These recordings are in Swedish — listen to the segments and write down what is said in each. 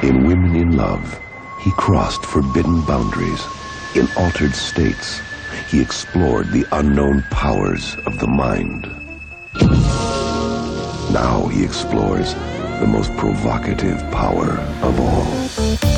In Women in Love, he crossed forbidden boundaries. In altered states, he explored the unknown powers of the mind. Now he explores the most provocative power of all.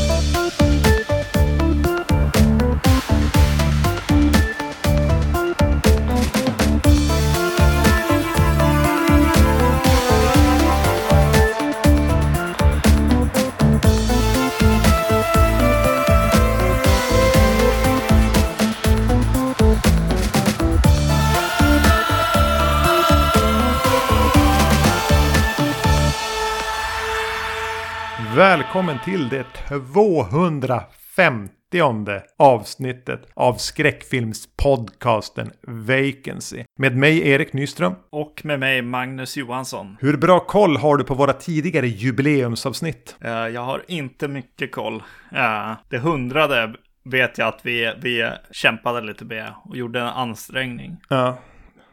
Välkommen till det 250 avsnittet av skräckfilmspodcasten Vacancy. Med mig Erik Nyström. Och med mig Magnus Johansson. Hur bra koll har du på våra tidigare jubileumsavsnitt? Eh, Jag har inte mycket koll. Eh, Det hundrade vet jag att vi, vi kämpade lite med och gjorde en ansträngning. Ja.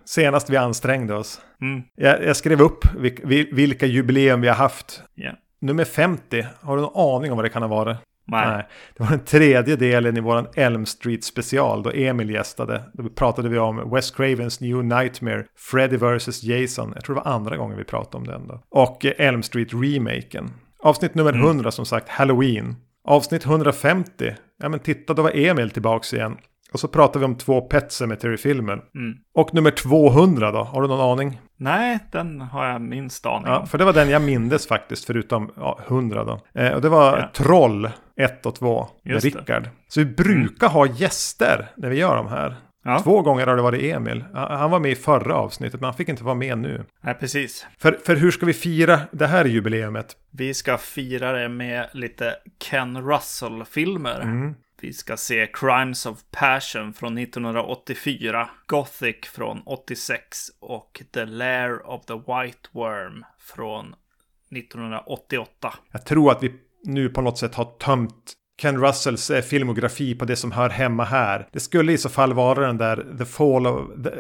Senast vi ansträngde oss. Mm. Jag, jag skrev upp vil- vil- vilka jubileum vi har haft. Ja. Nummer 50, har du någon aning om vad det kan ha varit? Nej. Det var den tredje delen i våran Elm Street special då Emil gästade. Då pratade vi om Wes Cravens New Nightmare, Freddy vs. Jason. Jag tror det var andra gången vi pratade om den då. Och eh, Elm Street remaken. Avsnitt nummer 100 som sagt, Halloween. Avsnitt 150, ja men titta då var Emil tillbaks igen. Och så pratade vi om två Pet Cemetery-filmer. Mm. Och nummer 200 då, har du någon aning? Nej, den har jag minst aning Ja, om. för det var den jag mindes faktiskt, förutom ja, 100 då. Eh, och det var Ja. Troll 1 och 2 med. Mm. Rickard. Så vi brukar ha gäster när vi gör de här. Ja. Två gånger har det varit Emil. Han han var med i förra avsnittet, men han fick inte vara med nu. Nej, precis. För, för hur ska vi fira det här jubileumet? Vi ska fira det med lite Ken Russell-filmer. Mm. Vi ska se Crimes of Passion från 1984, Gothic från 86 och The Lair of the White Worm från 1988. Jag tror att vi nu på något sätt har tömt Ken Russells eh, filmografi på det som hör hemma här. Det skulle i så fall vara den där The Fall of the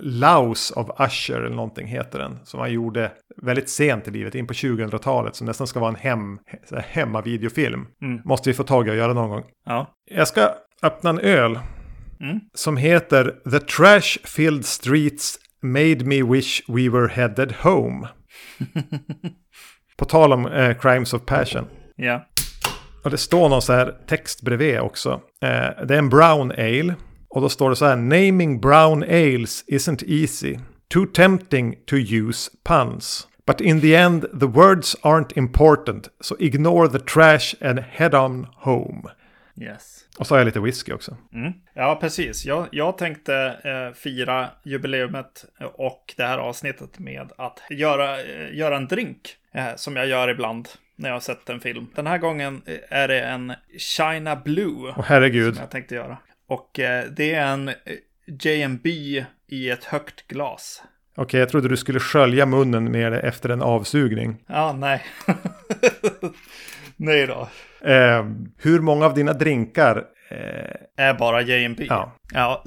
Laos of Usher eller någonting heter den. Som han gjorde väldigt sent i livet, in på 2000-talet. Som nästan ska vara en hem, hemmavideofilm. Mm. Måste vi få tag i och göra någon gång. Ja. Jag ska öppna en öl. Mm. Som heter The Trash Filled Streets Made Me Wish We Were Headed Home. på tal om eh, Crimes of Passion. Ja. Och det står någon så här text bredvid också. Eh, det är en brown ale. Och då står det så här. Naming brown ales isn't easy. Too tempting to use puns. But in the end the words aren't important. So ignore the trash and head on home. Yes. Och så har jag lite whisky också. Mm. Ja, precis. Jag, jag tänkte eh, fira jubileumet och det här avsnittet med att göra, eh, göra en drink. Eh, som jag gör ibland när jag har sett en film. Den här gången är det en China Blue Och herregud. som jag tänkte göra. Och eh, det är en eh, J&B i ett högt glas. Okej, jag trodde du skulle skölja munnen med det efter en avsugning. Ja, nej. nej då. Eh, hur många av dina drinkar eh, Är bara J&B. Ja. Ja,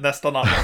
nästan alla.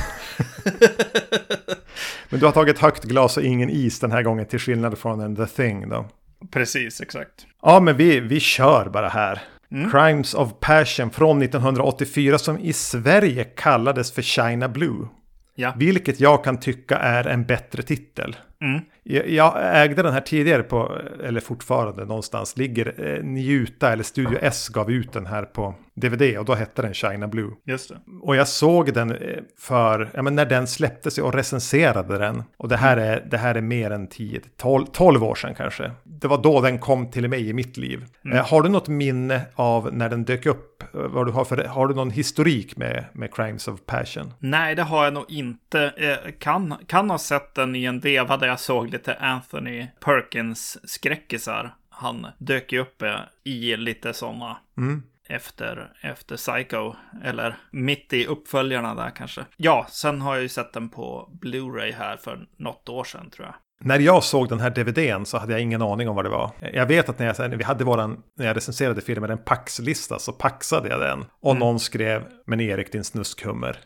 Men du har tagit högt glas och ingen is den här gången till skillnad från en The Thing då. Precis, exakt. Ja, men vi, vi kör bara här. Crimes of Passion från 1984 som i Sverige kallades för China Blue. Ja. Vilket jag kan tycka är en bättre titel. Mm. Jag, jag ägde den här tidigare på, eller fortfarande någonstans, ligger eh, Njuta eller Studio S gav ut den här på DVD och då hette den China Blue. Just det. Och jag såg den eh, för, ja men när den släpptes och recenserade den. Och det här är, det här är mer än 10, 12, 12 år sedan kanske. Det var då den kom till mig i mitt liv. Eh, har du något minne av när den dök upp? Eh, Vad du har, för, har du någon historik med, med Crimes of Passion? Nej, det har jag nog inte. Kan, kan ha sett den i en veva där jag såg lite Anthony Perkins-skräckisar. Han dök ju upp i lite sådana Mm. Efter, efter Psycho. Eller mitt i uppföljarna där kanske. Ja, sen har jag ju sett den på Blu-ray här för något år sedan tror jag. När jag såg den här DVDn så hade jag ingen aning om vad det var. Jag vet att när, jag, när vi hade våran, när jag recenserade filmen, en paxlista så paxade jag den. Och någon skrev, men Erik din snuskhummer.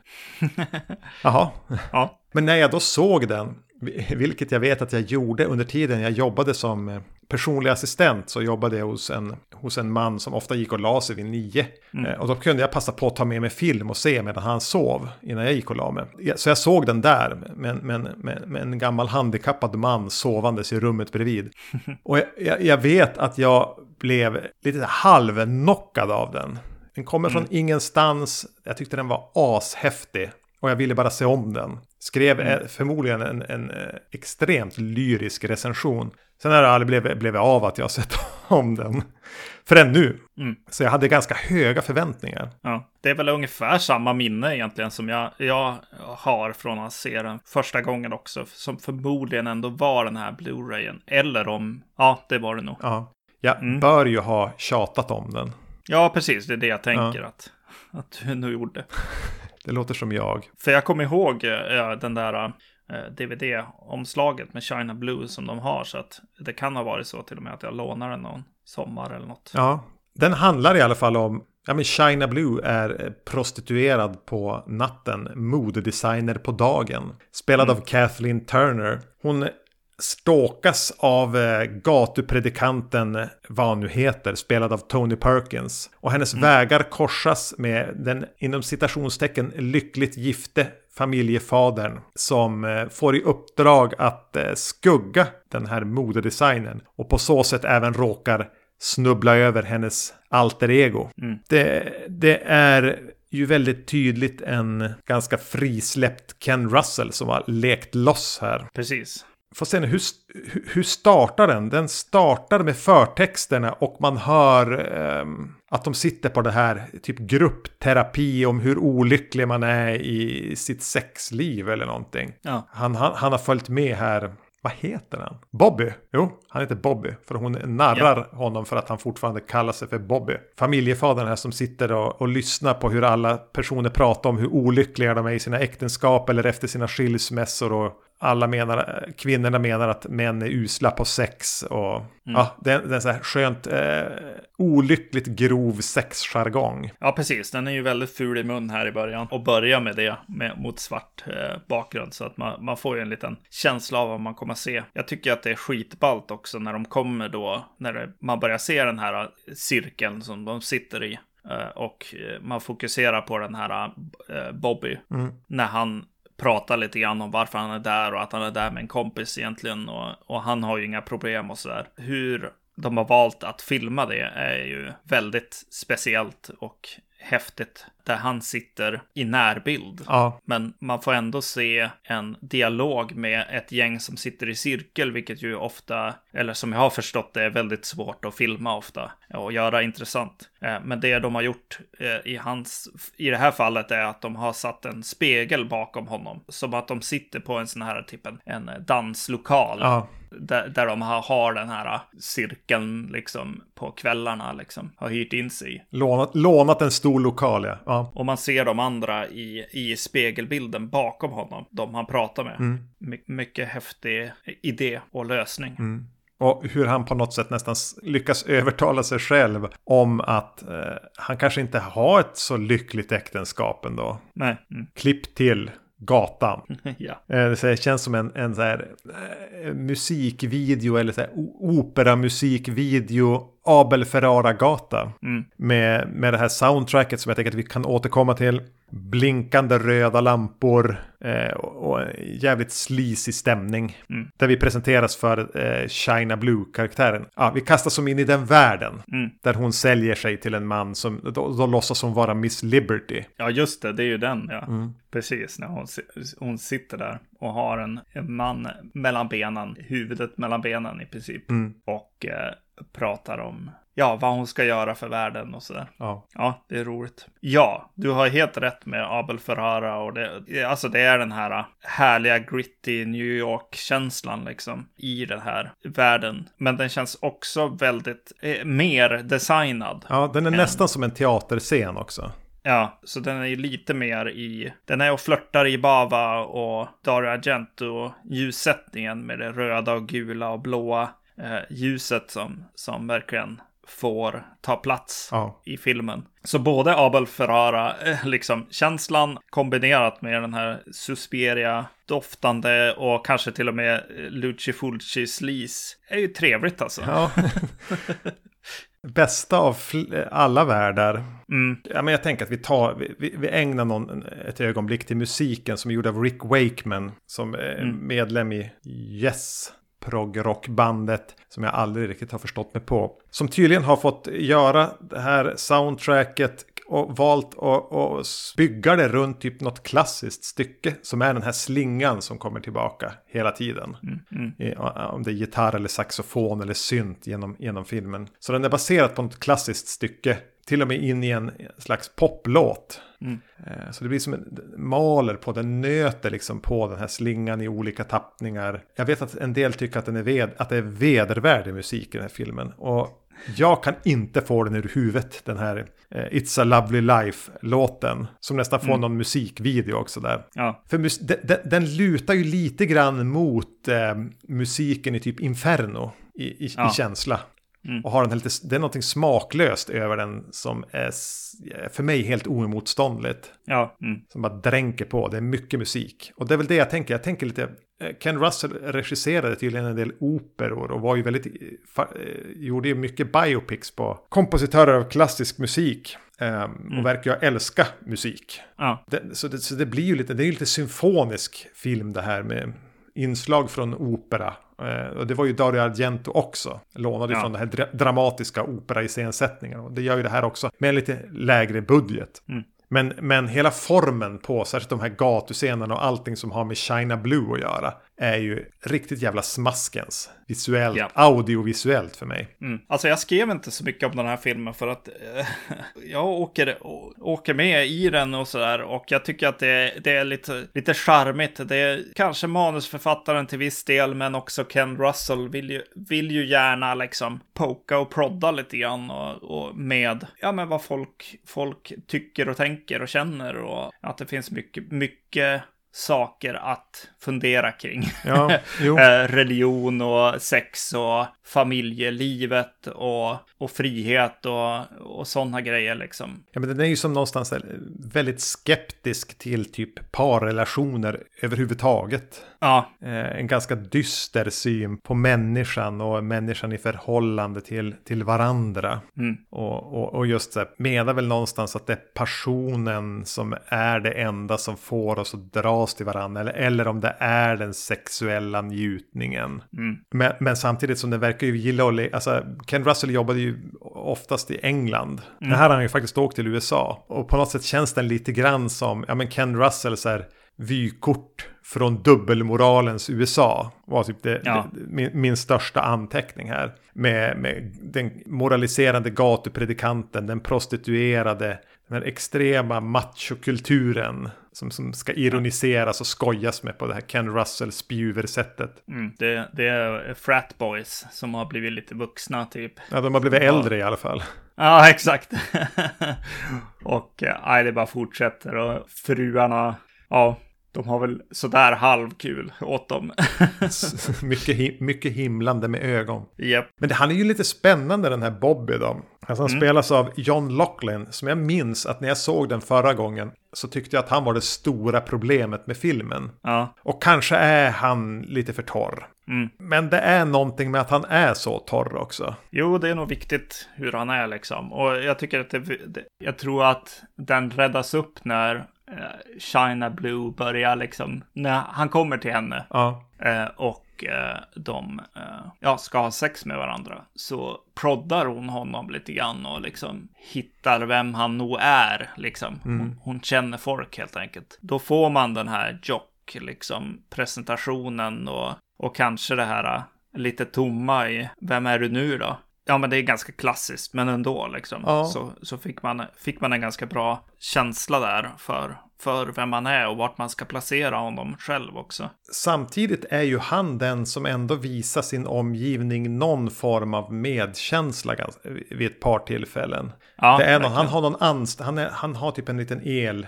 Jaha. Ja, Men när jag då såg den, Vilket jag vet att jag gjorde under tiden jag jobbade som eh, personlig assistent så jobbade jag hos en, hos en man som ofta gick och la sig vid nio. Mm. Och då kunde jag passa på att ta med mig film och se medan han sov innan jag gick och la mig. Så jag såg den där med, med, med, med en gammal handikappad man sovandes i rummet bredvid. Och jag, jag, jag vet att jag blev lite halvnockad av den. Den kommer mm. från ingenstans. Jag tyckte den var ashäftig. Och jag ville bara se om den. Skrev mm. förmodligen en, en, eh, extremt lyrisk recension. Sen har det aldrig blivit, blivit av att jag sett om den. Förrän nu. Mm. Så jag hade ganska höga förväntningar. Ja, det är väl ungefär samma minne egentligen som jag, jag har från att se den första gången också. Som förmodligen ändå var den här Blu-rayen. Eller om, ja det var det nog. Ja, jag mm. bör ju ha tjatat om den. Ja, precis. Det är det jag tänker ja. att, att du nu gjorde. det låter som jag. För jag kommer ihåg ja, den där eh, DVD-omslaget med China Blue som de har. Så att det kan ha varit så till och med att jag lånade den någon sommar eller något. Ja, den handlar i alla fall om Ja men China Blue är eh, prostituerad på natten, modedesigner på dagen. Spelad mm. av Kathleen Turner. Hon ståkas av eh, gatupredikanten, vad han nu heter, spelad av Tony Perkins. Och hennes mm. vägar korsas med den inom citationstecken lyckligt gifte familjefadern som eh, får i uppdrag att eh, skugga den här modedesignen och på så sätt även råkar snubbla över hennes alter ego. Mm. Det, det är ju väldigt tydligt en ganska frisläppt Ken Russell som har lekt loss här. Precis. Får se nu, hur, hur startar den? Den startar med förtexterna och man hör um, att de sitter på det här typ gruppterapi om hur olycklig man är i sitt sexliv eller någonting. Ja. Han, han, han har följt med här. Vad heter han? Bobby? Jo, han heter Bobby. För hon narrar ja. honom för att han fortfarande kallar sig för Bobby. Familjefadern här som sitter och, och lyssnar på hur alla personer pratar om hur olyckliga de är i sina äktenskap eller efter sina skilsmässor och alla menar, kvinnorna menar att män är usla på sex och mm. ja, det är, det är så här skönt eh, olyckligt grov sexjargong. Ja, precis. Den är ju väldigt ful i mun här i början och börjar med det med, mot svart eh, bakgrund så att man, man får ju en liten känsla av vad man kommer att se. Jag tycker att det är skitballt också när de kommer då, när det, man börjar se den här cirkeln som de sitter i. Eh, och man fokuserar på den här eh, Bobby. Mm. När han pratar lite grann om varför han är där och att han är där med en kompis egentligen. Och, och han har ju inga problem och sådär. Hur de har valt att filma det är ju väldigt speciellt och häftigt där han sitter i närbild. Ja. Men man får ändå se en dialog med ett gäng som sitter i cirkel, vilket ju ofta, eller som jag har förstått det, är väldigt svårt att filma ofta och göra intressant. Eh, men det de har gjort eh, i hans, i det här fallet är att de har satt en spegel bakom honom. Som att de sitter på en sån här typ en, en danslokal. Ja. Där, där de har, har den här cirkeln liksom på kvällarna liksom. Har hyrt in sig. Lånat, lånat en stor lokal ja. ja. Och man ser de andra i, i spegelbilden bakom honom. De han pratar med. Mm. My, mycket häftig idé och lösning. Mm. Och hur han på något sätt nästan lyckas övertala sig själv om att eh, han kanske inte har ett så lyckligt äktenskap ändå. Nej. Mm. Klipp till gatan. ja. Eh, det känns som en, en så här, eh, musikvideo eller så här, operamusikvideo Abel Ferrara-gata. Mm. Med, med det här soundtracket som jag tänker att vi kan återkomma till. Blinkande röda lampor eh, och en jävligt sleazy stämning. Mm. Där vi presenteras för eh, China Blue-karaktären. Ja, vi kastas som in i den världen. Mm. Där hon säljer sig till en man som då, då låtsas hon vara Miss Liberty. Ja, just det. Det är ju den, ja. Mm. Precis, när hon, hon sitter där och har en, en man mellan benen, huvudet mellan benen i princip. Mm. Och eh, pratar om ja, vad hon ska göra för världen och sådär. Ja. ja, det är roligt. Ja, du har helt rätt med Abel Ferrara och det, alltså det är den här härliga gritty New York-känslan liksom i den här världen. Men den känns också väldigt eh, mer designad. Ja, den är än... nästan som en teaterscen också. Ja, så den är ju lite mer i... Den är och flörtar i Bava och Dario Argento ljussättningen med det röda och gula och blåa ljuset som, som verkligen får ta plats Ja. i filmen. Så både Abel Ferrara, eh, liksom känslan kombinerat med den här Suspiria doftande och kanske till och med eh, Luci Fulci sleaze är ju trevligt alltså. Ja. Bästa av alla världar. Mm, Ja, men jag tänker att vi, tar, vi- vi, ägnar någon, ett ögonblick till musiken som är gjord av Rick Wakeman. Som är medlem i Yes progrockbandet som jag aldrig riktigt har förstått mig på. Som tydligen har fått göra det här soundtracket och valt att och bygga det runt typ något klassiskt stycke som är den här slingan som kommer tillbaka hela tiden. I, om det är gitarr eller saxofon eller synt genom, genom filmen. Så den är baserad på något klassiskt stycke. Till och med in i en slags poplåt. Eh, Så det blir som en maler på, den nöter liksom på den här slingan i olika tappningar. Jag vet att en del tycker att, den är ved, att det är vedervärdig musik i den här filmen. Och jag kan inte få den ur huvudet, den här eh, It's a Lovely Life-låten. Som nästan får någon musikvideo också där. ja, För den, den, den lutar ju lite grann mot eh, musiken i typ Inferno i, i, Ja. i känsla. Mm. Och har den här lite, det är någonting smaklöst över den som är s- för mig helt oemotståndligt. ja, mm, Som bara dränker på, det är mycket musik. Och det är väl det jag tänker, jag tänker lite, eh, Ken Russell regisserade tydligen en del operor och var ju väldigt, eh, eh, gjorde ju mycket biopics på kompositörer av klassisk musik. ehm, Och verkar ju älska musik. ja, Det, så, det, så det blir ju lite, det är ju lite symfonisk film det här med inslag från opera. Eh, och det var ju Dario Argento också. Lånade Ja. från den här dra dramatiska opera-iscensättningen. Och det gör ju det här också med en lite lägre budget. Mm. Men, men hela formen på, särskilt de här gatuscenerna och allting som har med China Blue att göra, är ju riktigt jävla smaskens. Visuellt, Ja. audiovisuellt för mig. mm. Alltså jag skrev inte så mycket om den här filmen för att eh, jag åker, åker med i den och sådär. Och jag tycker att det, det är lite, lite charmigt. Det är kanske manusförfattaren till viss del, men också Ken Russell vill ju, vill ju gärna liksom poka och prodda lite grann och, och med ja, men vad folk, folk tycker och tänker och känner och att det finns mycket, mycket saker att fundera kring. Ja. Eh, religion och sex och familjelivet och, och frihet och, och sådana grejer liksom. Ja, men den är ju som någonstans väldigt skeptisk till typ parrelationer överhuvudtaget. Ja, Eh, en ganska dyster syn på människan och människan i förhållande till, till varandra. Mm. Och, och, och just det, menar väl någonstans att det är passionen som är det enda som får oss att dras till varandra. Eller, eller om det är den sexuella njutningen. Mm. Men, men samtidigt som det verkar ju gilla att le- alltså Ken Russell jobbade ju oftast i England. Det här har han ju faktiskt åkt till USA. Och på något sätt känns den lite grann som, ja men Ken Russell så här vykort från dubbelmoralens USA. Var typ det, Ja. det, min, min största anteckning här. Med, med den moraliserande gatupredikanten, den prostituerade, den extrema machokulturen. Som, som ska ironiseras och skojas med på det här Ken Russell spjuversättet. Mm. Det, det är frat boys som har blivit lite vuxna typ. Ja, de har blivit äldre i alla fall. Ja, exakt. och eh, nej, det bara fortsätter och fruarna, ja, de har väl sådär halvkul åt dem. mycket, hi- mycket himlande med ögon. Japp. Men det, han är ju lite spännande den här Bobby då. Alltså han spelas av John Locklin. Som jag minns att när jag såg den förra gången. Så tyckte jag att han var det stora problemet med filmen. Ja. Och kanske är han lite för torr. Mm. Men det är någonting med att han är så torr också. Jo, det är nog viktigt hur han är liksom. Och jag tycker att det, jag tror att den räddas upp när China Blue börjar liksom, när han kommer till henne Ja, eh, och eh, de eh, ja, ska ha sex med varandra. Så proddar hon honom lite grann och liksom hittar vem han nog är. Liksom. Hon, hon känner folk helt enkelt. Då får man den här jock, liksom presentationen och, och kanske det här eh, lite tomma i vem är du nu då? Ja, men det är ganska klassiskt, men ändå liksom. Ja. Så, så fick, man, fick man en ganska bra känsla där för, för vem man är och vart man ska placera honom själv också. Samtidigt är ju han den som ändå visar sin omgivning någon form av medkänsla vid ett par tillfällen. Ja, det är någon, han har någon anst han, är, han har typ en liten el,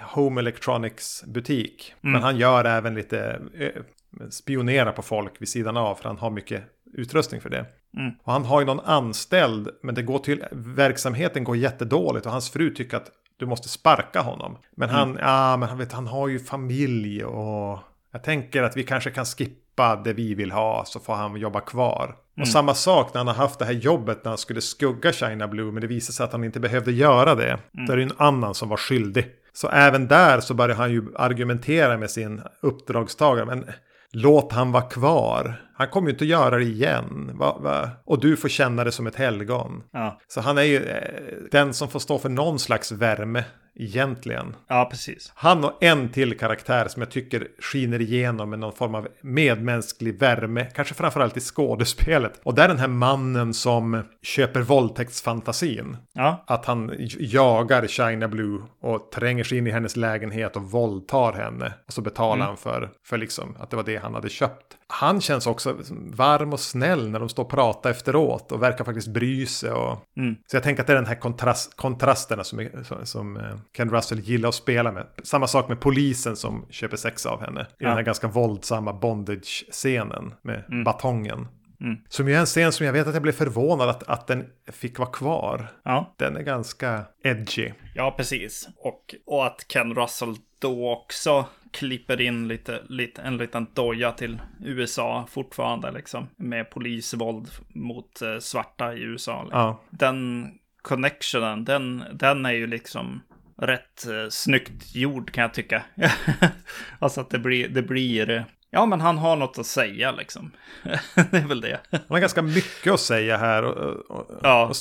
home electronics butik. Mm. Men han gör även lite, eh, spionera på folk vid sidan av för han har mycket utrustning för det. Mm. Och han har ju någon anställd, men det går till, verksamheten går jättedåligt och hans fru tycker att du måste sparka honom. Men han, Mm. ja, men han vet, han har ju familj och jag tänker att vi kanske kan skippa det vi vill ha så får han jobba kvar. Mm. Och samma sak när han har haft det här jobbet när han skulle skugga China Blue, men det visade sig att han inte behövde göra det. Mm. Då är det en annan som var skyldig. Så även där så börjar han ju argumentera med sin uppdragstagare. Men låt han vara kvar. Han kommer ju inte göra det igen. Va, va? Och du får känna det som ett helgon. Ja. Så han är ju eh, den som får stå för någon slags värme egentligen. ja, precis. Han och en till karaktär som jag tycker skiner igenom med någon form av medmänsklig värme. Kanske framförallt i skådespelet. Och det är den här mannen som köper våldtäktsfantasin. Ja, Att han jagar China Blue och tränger sig in i hennes lägenhet och våldtar henne. Och så betalar han för, för liksom att det var det han hade köpt. Han känns också varm och snäll när de står och pratar efteråt och verkar faktiskt bry sig. Och... Mm. Så jag tänker att det är den här kontrast, kontrasterna som, som, som eh, Ken Russell gillar att spela med. Samma sak med polisen som köper sex av henne. I Ja. den här ganska våldsamma bondage-scenen med batongen. Mm. Som ju är en scen som jag vet att jag blev förvånad att, att den fick vara kvar. ja. Den är ganska edgy. Ja, precis. Och, och att Ken Russell då också klipper in lite, lite, en liten doja till USA fortfarande, liksom. Med polisvåld mot eh, svarta i USA. Liksom. Ja, Den connectionen, den, den är ju liksom rätt eh, snyggt gjord kan jag tycka. alltså att det blir, det blir, eh, ja men han har något att säga liksom. det är väl det. han har ganska mycket att säga här. Och, och, Ja. och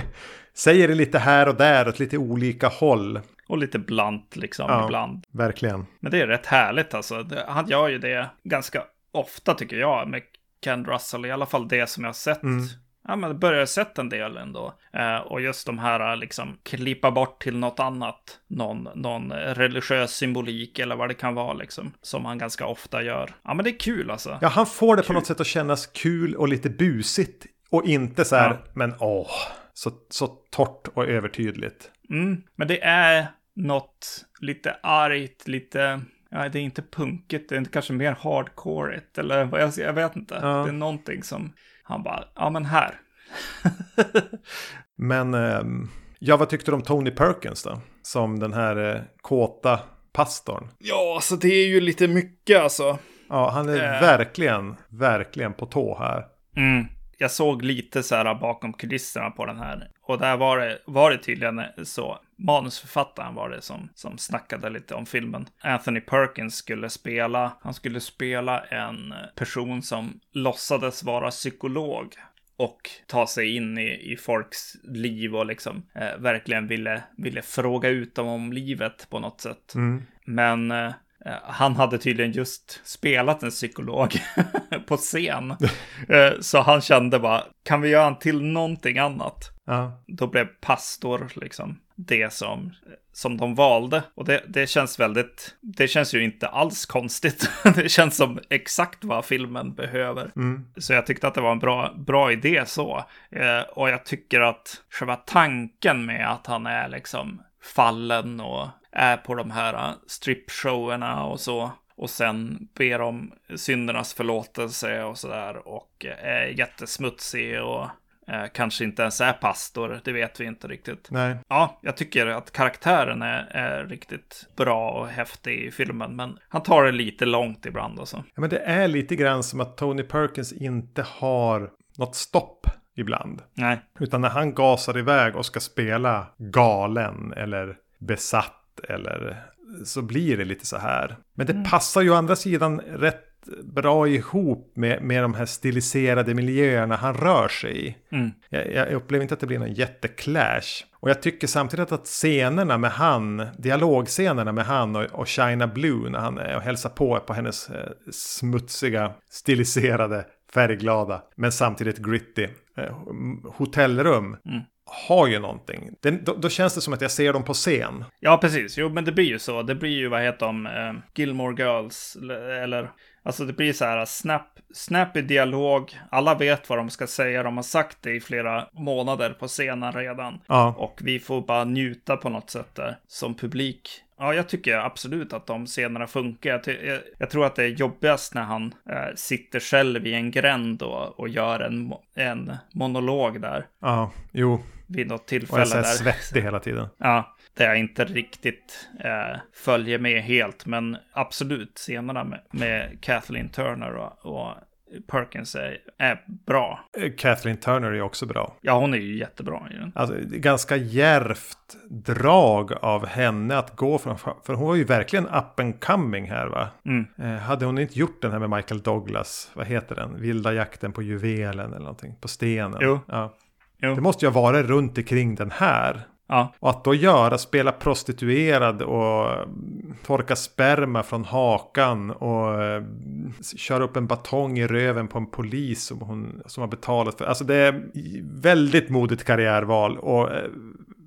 säger det lite här och där åt lite olika håll. Och lite blant liksom Ja. ibland. Verkligen. Men det är rätt härligt alltså. Han gör ju det ganska ofta tycker jag med Ken Russell. I alla fall det som jag har sett. Mm. Ja, men börjar sett en del ändå. Eh, och just de här liksom klippa bort till något annat. Någon, någon religiös symbolik eller vad det kan vara liksom. Som han ganska ofta gör. Ja, men det är kul alltså. Ja, han får det på något sätt att kännas kul och lite busigt. Och inte så här, Ja. men åh, så, så torrt och övertydligt. Mm, men det är något lite argt, lite... Ja, det är inte punkigt, det är kanske mer hardcore eller vad jag, jag vet inte. Ja. Det är någonting som han bara, ja men här. Men, ehm, ja, vad tyckte du om Tony Perkins då? Som den här eh, kåta pastorn. Ja, så det är ju lite mycket alltså. Ja, han är Eh. verkligen, verkligen på tå här. Mm. Jag såg lite så här bakom kulisserna på den här. Och där var det, var det tydligen så. Manusförfattaren var det som, som snackade lite om filmen. Anthony Perkins skulle spela, han skulle spela en person som låtsades vara psykolog. Och ta sig in i, i folks liv och liksom eh, verkligen ville, ville fråga ut dem om livet på något sätt. Mm. Men eh, han hade tydligen just spelat en psykolog på scen. Eh, så han kände bara, kan vi göra en till någonting annat? Ja, Då blev pastor liksom det som, som de valde. Och det, det känns väldigt, det känns ju inte alls konstigt. det känns som exakt vad filmen behöver. mm. Så jag tyckte att det var en bra, bra idé så. Eh, och jag tycker att själva tanken med att han är liksom fallen och är på de här eh, stripshowerna och så. Och sen ber om syndernas förlåtelse och sådär. Och eh, är jättesmutsig och eh, kanske inte ens är pastor. Det vet vi inte riktigt. nej. Ja, jag tycker att karaktären är, är riktigt bra och häftig i filmen. Men han tar det lite långt ibland och så. Ja, men det är lite grann som att Tony Perkins inte har något stopp ibland. Nej. Utan när han gasar iväg och ska spela galen eller besatt eller så blir det lite så här. Men det passar ju å andra sidan rätt bra ihop med, med de här stiliserade miljöerna han rör sig i. Mm. Jag, jag upplever inte att det blir någon jätteclash. Och jag tycker samtidigt att scenerna med han, dialogscenerna med han och, och China Blue när han är och hälsar på på hennes eh, smutsiga, stiliserade, färgglada, men samtidigt gritty eh, hotellrum. Mm. Har ju någonting. Den, då, då, känns det som att jag ser dem på scen. Ja, precis. Jo, men det blir ju så. Det blir ju, vad heter de, eh, Gilmore Girls, eller Alltså det blir så här snap, snappy dialog. Alla vet vad de ska säga. De har sagt det i flera månader på scenen redan. Ja. Och vi får bara njuta på något sätt där som publik. Ja, jag tycker absolut att de scenerna funkar. Jag, jag, jag tror att det är jobbigast när han äh, sitter själv i en gränd och, och gör en, en monolog där. Ja, jo. Vid något tillfälle. Och är så svettig hela tiden. Ja, där jag inte riktigt äh, följer med helt. Men absolut, scenerna med, med Kathleen Turner och, och Perkins är, är bra. Eh, Kathleen Turner är också bra. Ja, hon är ju jättebra den. Alltså, ganska järvt drag av henne att gå från, för hon var ju verkligen up and coming här va. Mm. Eh, hade hon inte gjort den här med Michael Douglas, vad heter den, Vilda jakten på juvelen eller någonting, på stenen. Jo. Ja. Jo. Det måste ju varit runt omkring den här. Ja. Och att då göra, spela prostituerad och torka sperma från hakan och uh, köra upp en batong i röven på en polis som hon som har betalat för. Alltså det är väldigt modigt karriärval och uh,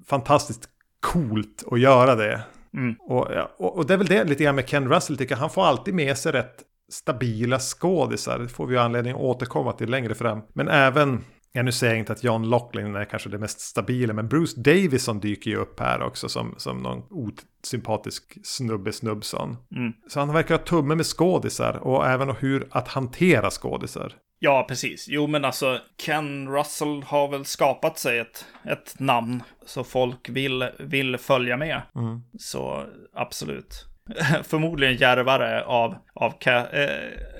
fantastiskt coolt att göra det. Mm. Och, och, och, det är väl det lite grann med Ken Russell tycker jag. Han får alltid med sig rätt stabila skådisar. Det får vi anledning att återkomma till längre fram. Men även Ja, nu säger jag inte att John Locklin är kanske det mest stabila, men Bruce Davison dyker ju upp här också som, som någon osympatisk snubbe snubbson. Mm. Så han verkar ha tumme med skådisar och även hur att hantera skådisar. Ja, precis. Jo, men alltså Ken Russell har väl skapat sig ett, ett namn så folk vill, vill följa med. Mm. Så absolut. Förmodligen järvare av, av Ka äh,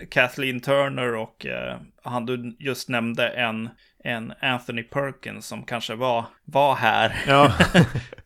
Kathleen Turner och äh, han du just nämnde en en Anthony Perkins som kanske var, var här. Ja.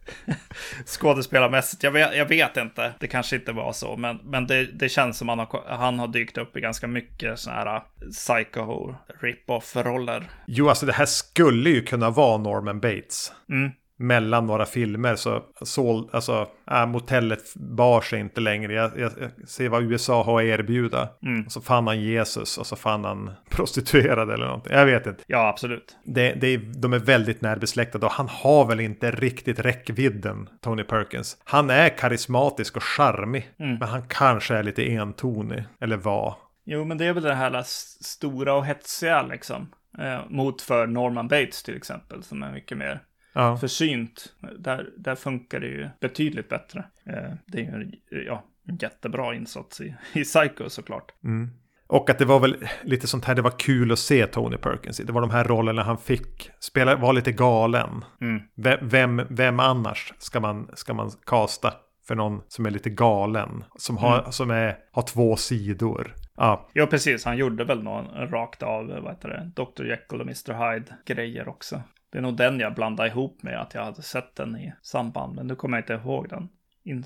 Skådespelarmässigt, jag vet, jag vet inte. Det kanske inte var så, men, men det, det känns som han har, han har dykt upp i ganska mycket sådana här uh, psycho rip-off-roller. Jo, alltså det här skulle ju kunna vara Norman Bates. Mm mellan några filmer så såld, alltså, äh, motellet bar sig inte längre. Jag, jag, jag ser vad USA har att erbjuda. Mm. så fann han Jesus och så fann han prostituerad eller någonting. Jag vet inte. Ja, absolut. Det, det, de är väldigt närbesläktade och han har väl inte riktigt räckvidden, Tony Perkins. Han är karismatisk och charmig, mm. men han kanske är lite entonig, eller var. Jo, men det är väl det här stora och hetsiga liksom. Eh, mot för Norman Bates till exempel, som är mycket mer ja. försynt. Där, där funkar det ju betydligt bättre. Eh, det är ju en ja, jättebra insats i, i Psycho såklart. Mm. Och att det var väl lite sånt här det var kul att se Tony Perkins i. Det var de här rollerna han fick. Spela, var lite galen. Mm. Vem, vem annars ska man, ska man kasta för någon som är lite galen? Som har, mm. som är, har två sidor. Ja. ja, precis. Han gjorde väl någon rakt av, vad heter det, Dr. Jekyll och Mr. Hyde grejer också. Det är nog den jag blandade ihop med att jag hade sett den i samband. Men nu kommer jag inte ihåg den. In,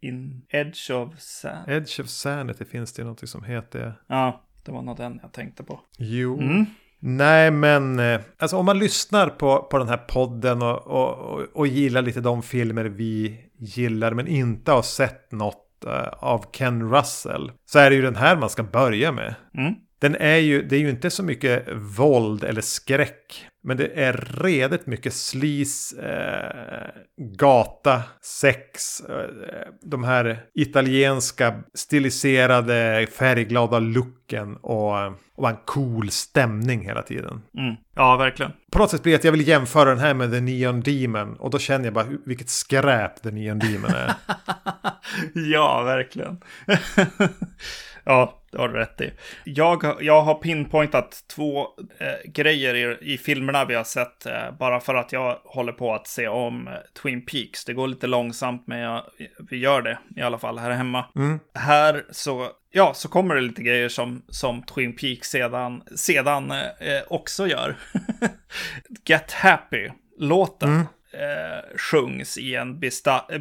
in Edge of Sanity. Edge of Sanity finns det något som heter. Ja, det var nog den jag tänkte på. Jo. Mm. Nej, men eh, alltså om man lyssnar på, på den här podden och, och, och, och gillar lite de filmer vi gillar men inte har sett något uh, av Ken Russell så är det ju den här man ska börja med. Mm. Den är ju, det är ju inte så mycket våld eller skräck. Men det är redigt mycket slis, eh, gata, sex, eh, de här italienska stiliserade färgglada looken och, och en cool stämning hela tiden. Mm. Ja, verkligen. På något sätt blir det att jag vill jämföra den här med The Neon Demon och då känner jag bara vilket skräp The Neon Demon är. ja, verkligen. ja, det har du rätt i. Jag, jag har pinpointat två eh, grejer i, i filmerna vi har sett. Eh, bara för att jag håller på att se om eh, Twin Peaks. Det går lite långsamt men jag, vi gör det i alla fall här hemma. Mm. Här så, ja, så kommer det lite grejer som, som Twin Peaks sedan, sedan eh, också gör. Get Happy-låten. Mm eh, sjungs i en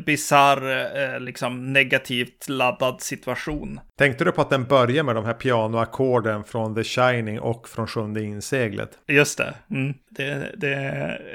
bisarr, eh, liksom negativt laddad situation. Tänkte du på att den börjar med de här pianoackorden från The Shining och från Sjunde inseglet? Just det. Mm. det, det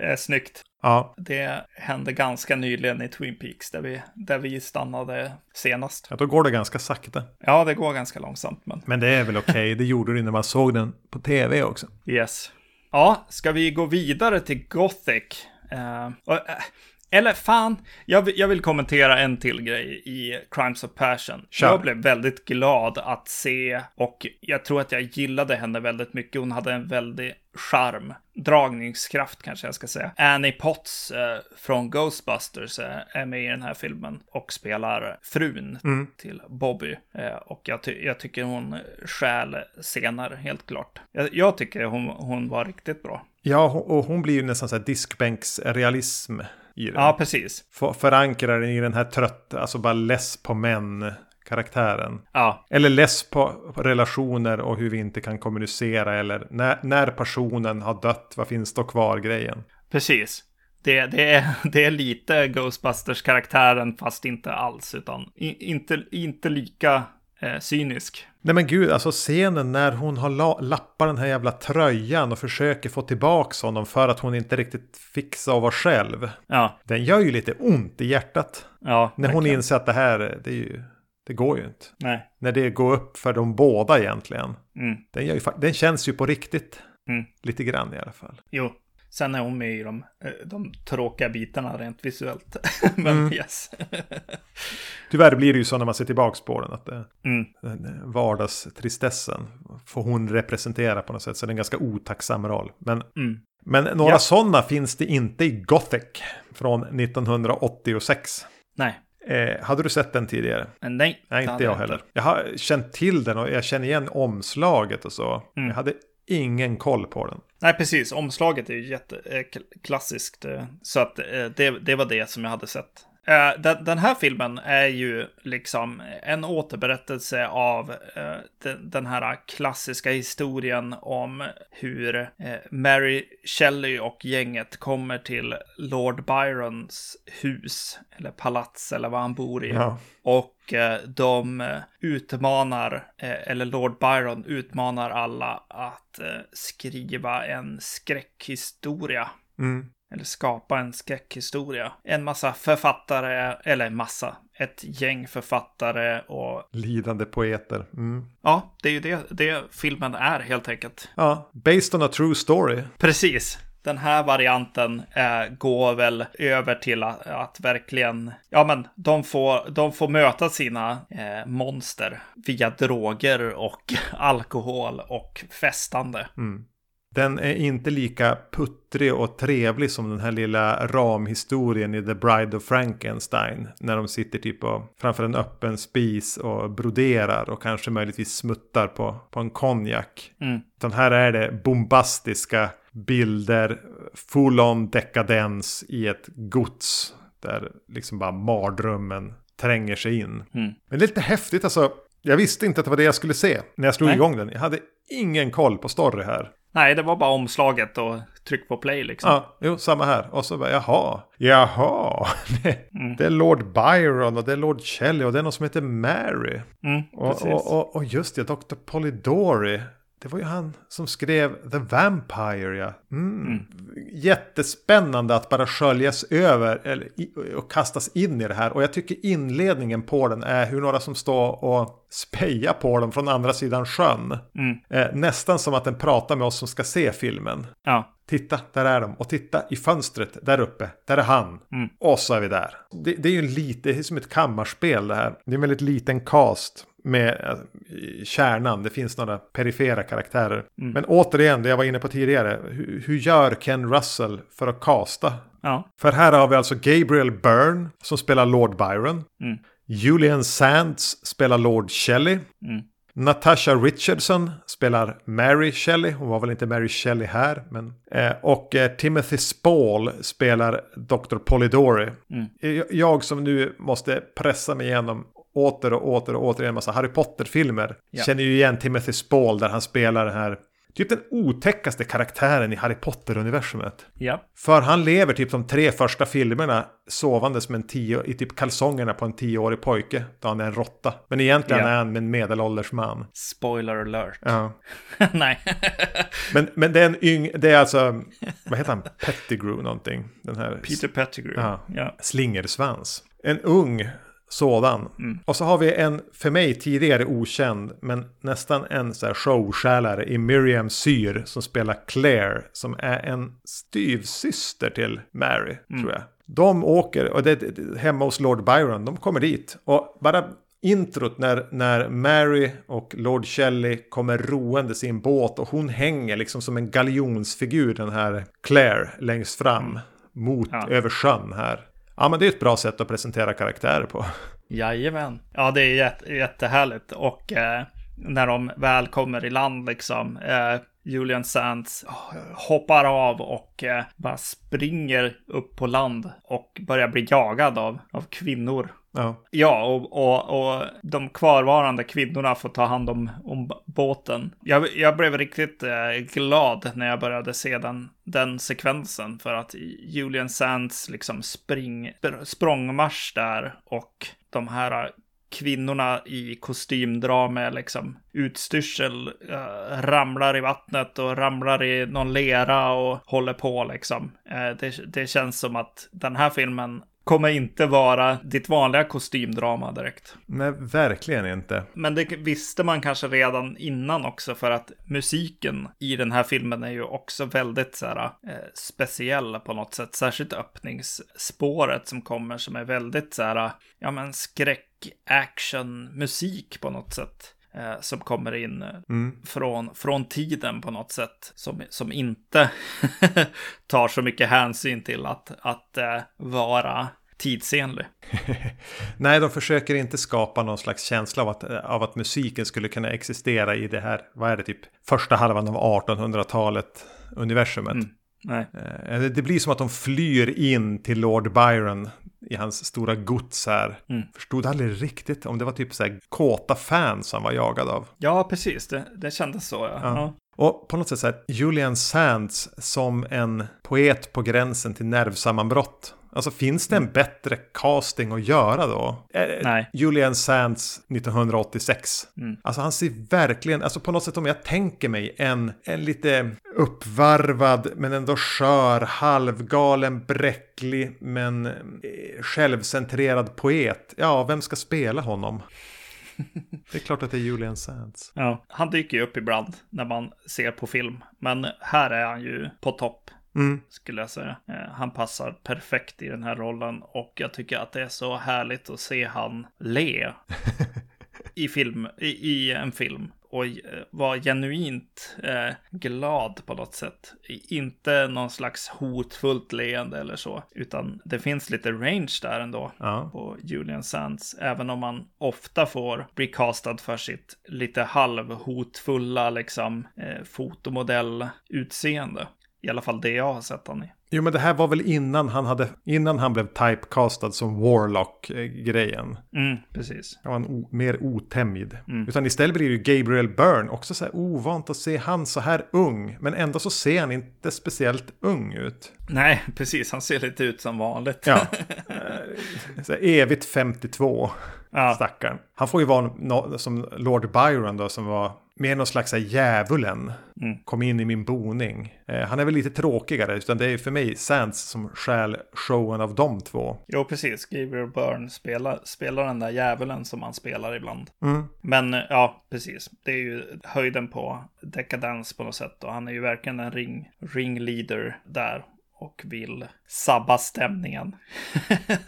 är snyggt. Ja. Det hände ganska nyligen i Twin Peaks där vi, där vi stannade senast. Ja, då går det ganska sakta. Ja, det går ganska långsamt. Men, men det är väl okej. Okay. Det gjorde det när man såg den på tv också. Yes. Ja, ska vi gå vidare till Gothic? Eh, och, eh, eller fan, jag, vill- jag vill kommentera en till grej i Crimes of Passion. Kör. Jag blev väldigt glad att se och jag tror att jag gillade henne väldigt mycket. Hon hade en väldig charm, dragningskraft kanske jag ska säga. Annie Potts eh, från Ghostbusters eh, är med i den här filmen och spelar frun till Bobby. Eh, och jag, ty- jag tycker hon stjäl scener, helt klart. Jag, jag tycker hon, hon var riktigt bra. Ja, och hon blir ju nästan så här diskbänksrealism i den. Ja, precis. F- förankrar den i den här trötta, alltså bara less på män karaktären. Ja, Eller less på relationer och hur vi inte kan kommunicera. Eller när, när personen har dött, vad finns då kvar grejen? Precis. Det, det, är, det är lite Ghostbusters-karaktären, fast inte alls, utan inte, inte lika eh, cynisk. Nej men gud, alltså scenen när hon har la- lappat den här jävla tröjan och försöker få tillbaks honom för att hon inte riktigt fixar att vara själv. Ja, Den gör ju lite ont i hjärtat. ja. När hon inser att det här, det, är ju, det går ju inte. Nej. När det går upp för de båda egentligen. Mm. Den, gör ju, den känns ju på riktigt. Mm. Lite grann i alla fall. Jo. Sen är hon med i de, eh, de tråkiga bitarna rent visuellt. Men Mm. yes. Tyvärr blir det ju så när man ser tillbaks på den. Att det, Mm. den vardagstristessen får hon representera på något sätt. Så det är en ganska otacksam roll. Men, Mm. men några Ja. sådana finns det inte i Gothic från 1986. Nej. Eh, hade du sett den tidigare? Nej. Nej, inte jag heller. Jag har känt till den och jag känner igen omslaget och så. Mm. Jag hade ingen koll på den. Nej, precis. Omslaget är ju jätteklassiskt. Så att eh, det, det var det som jag hade sett. Eh, Den, här filmen är ju liksom en återberättelse av eh, den, här klassiska historien om hur eh, Mary Shelley och gänget kommer till Lord Byrons hus, eller palats, eller vad han bor i. Ja. Och eh, de eh, utmanar, eh, eller Lord Byron utmanar alla att eh, skriva en skräckhistoria. Mm. Eller skapa en skräckhistoria. En massa författare, eller en massa, ett gäng författare och Lidande poeter. Mm. ja, det är ju det, det filmen är helt enkelt. Ja, based on a true story. Precis. Den här varianten eh, går väl över till att, att verkligen, ja men de får, de får möta sina eh, monster via droger och alkohol och festande. Den är inte lika puttrig och trevlig som den här lilla ramhistorien i The Bride of Frankenstein. När de sitter typ och, framför en öppen spis och broderar och kanske möjligtvis smuttar på, på en konjak. Mm. Utan här är det bombastiska bilder, full on dekadens i ett gods. Där liksom bara mardrömmen tränger sig in. Mm. Men det är lite häftigt alltså. Jag visste inte att det var det jag skulle se när jag slog Nej. igång den. Jag hade ingen koll på story här. Nej, det var bara omslaget och tryck på play liksom. Ja, jo, samma här. Och så bara, jaha, jaha. Det, det är Lord Byron och det är Lord Shelley och det är någon som heter Mary. Mm, Och, och, och, och just det, Dr. Polidori. Det var ju han som skrev The Vampire, ja. Mm. Jättespännande att bara sköljas över eller, och kastas in i det här. Och jag tycker inledningen på den är hur några som står och spejar på dem från andra sidan sjön. Mm. Eh, nästan som att den pratar med oss som ska se filmen. Ja, Titta, där är de. Och titta i fönstret, där uppe. Där är han. Mm. Och så är vi där. Det, det är ju lite, det är som ett kammarspel det här. Det är en väldigt liten cast med eh, kärnan. Det finns några perifera karaktärer. Mm. Men återigen, det jag var inne på tidigare. Hur, hur gör Ken Russell för att casta? ja, För här har vi alltså Gabriel Byrne som spelar Lord Byron. Mm. Julian Sands spelar Lord Shelley. Mm. Natasha Richardson spelar Mary Shelley. Hon var väl inte Mary Shelley här. Men, eh, och eh, Timothy Spall spelar Dr. Polidori. Mm. Jag, jag som nu måste pressa mig igenom åter och åter och åter igen en massa Harry Potter-filmer. Ja. Känner ju igen Timothy Spall där han spelar den här Typ den otäckaste karaktären i Harry Potter-universumet. ja, För han lever typ de tre första filmerna sovandes med en tio, i typ kalsongerna på en tioårig pojke. Då han är en råtta. Men egentligen Ja. är han en medelålders man. spoiler alert. Ja. Nej. Men, men det är en yng, det är alltså, vad heter han? Pettigrew någonting. Den här Peter Pettigrew. Ja. ja. slingersvans. En ung sådan. Och så har vi en, för mig tidigare okänd, men nästan en så här showstjärnare i Miriam Syr som spelar Claire, som är en styvsyster till Mary, tror jag. De åker, och det är hemma hos Lord Byron, de kommer dit. Och bara introt när, när Mary och Lord Shelley kommer roende sin båt och hon hänger liksom som en galjonsfigur den här Claire längst fram mot Ja. över sjön här. Ja men det är ett bra sätt att presentera karaktärer på. Jajamän. Ja, det är jätte, jättehärligt. Och eh, när de väl kommer i land liksom. Eh, Julian Sands ah, hoppar av och eh, bara springer upp på land och börjar bli jagad av, av kvinnor. Ja. Ja, och, och, och de kvarvarande kvinnorna får ta hand om, om båten. Jag, jag blev riktigt eh, glad när jag började se den, den sekvensen för att Julian Sands liksom spring, språngmarsch där och de här kvinnorna i kostymdra med liksom utstyrsel eh, ramlar i vattnet och ramlar i någon lera och håller på liksom. Eh, det, det känns som att den här filmen kommer inte vara ditt vanliga kostymdrama direkt. Nej, verkligen inte. Men det visste man kanske redan innan också för att musiken i den här filmen är ju också väldigt så här, eh, speciell på något sätt. Särskilt öppningsspåret som kommer som är väldigt så här, ja men skräck, action, musik på något sätt. Eh, som kommer in eh, från, från tiden på något sätt. Som, som inte tar så mycket hänsyn till att, att eh, vara tidsenlig. Nej, de försöker inte skapa någon slags känsla av att, av att musiken skulle kunna existera i det här, vad är det, typ första halvan av 1800-talet universumet. Nej. Eh, Det blir som att de flyr in till Lord Byron i hans stora gods här. Förstod aldrig riktigt om det var typ så här kåta fans han var jagad av. Ja, precis. Det, det kändes så. Ja. Ja. Och på något sätt så här, Julian Sands som en poet på gränsen till nervsammanbrott. Alltså finns det en bättre casting att göra då? Eh, Nej. Julian Sands 1986. Alltså han ser verkligen, alltså på något sätt om jag tänker mig en, en lite uppvarvad men ändå skör, halvgalen, bräcklig men eh, självcentrerad poet. Ja, vem ska spela honom? Det är klart att det är Julian Sands. Ja, han dyker ju upp ibland när man ser på film. Men här är han ju på topp. Skulle jag säga. Eh, Han passar perfekt i den här rollen. Och jag tycker att det är så härligt att se han le. I, film, i, i en film. Och eh, vara genuint eh, glad på något sätt. Inte någon slags hotfullt leende eller så. Utan det finns lite range där ändå Ja. på Julian Sands. Även om man ofta får bli castad för sitt lite halvhotfulla liksom eh, fotomodellutseende. I alla fall det jag har sett han i. Jo men det här var väl innan han hade, innan han blev typecastad som Warlock-grejen. Mm, precis. Han var en o, mer otämjd. Utan istället blir det ju Gabriel Byrne, också så här ovant att se han så här ung. Men ändå så ser han inte speciellt ung ut. Nej, precis. Han ser lite ut som vanligt. Ja. Så här, evigt 52, Ja. stackaren. Han får ju vara no, som Lord Byron då, som var mer någon slags djävulen. Kom in i min boning. Eh, han är väl lite tråkigare, utan det är för mig Sands som stjäl showen av de två. Jo, precis. Gabriel Byrne spelar, spelar den där djävulen som han spelar ibland. Mm. Men eh, ja, precis. Det är ju höjden på dekadens på något sätt. Och han är ju verkligen en ring, ringleader där. Och vill sabba stämningen.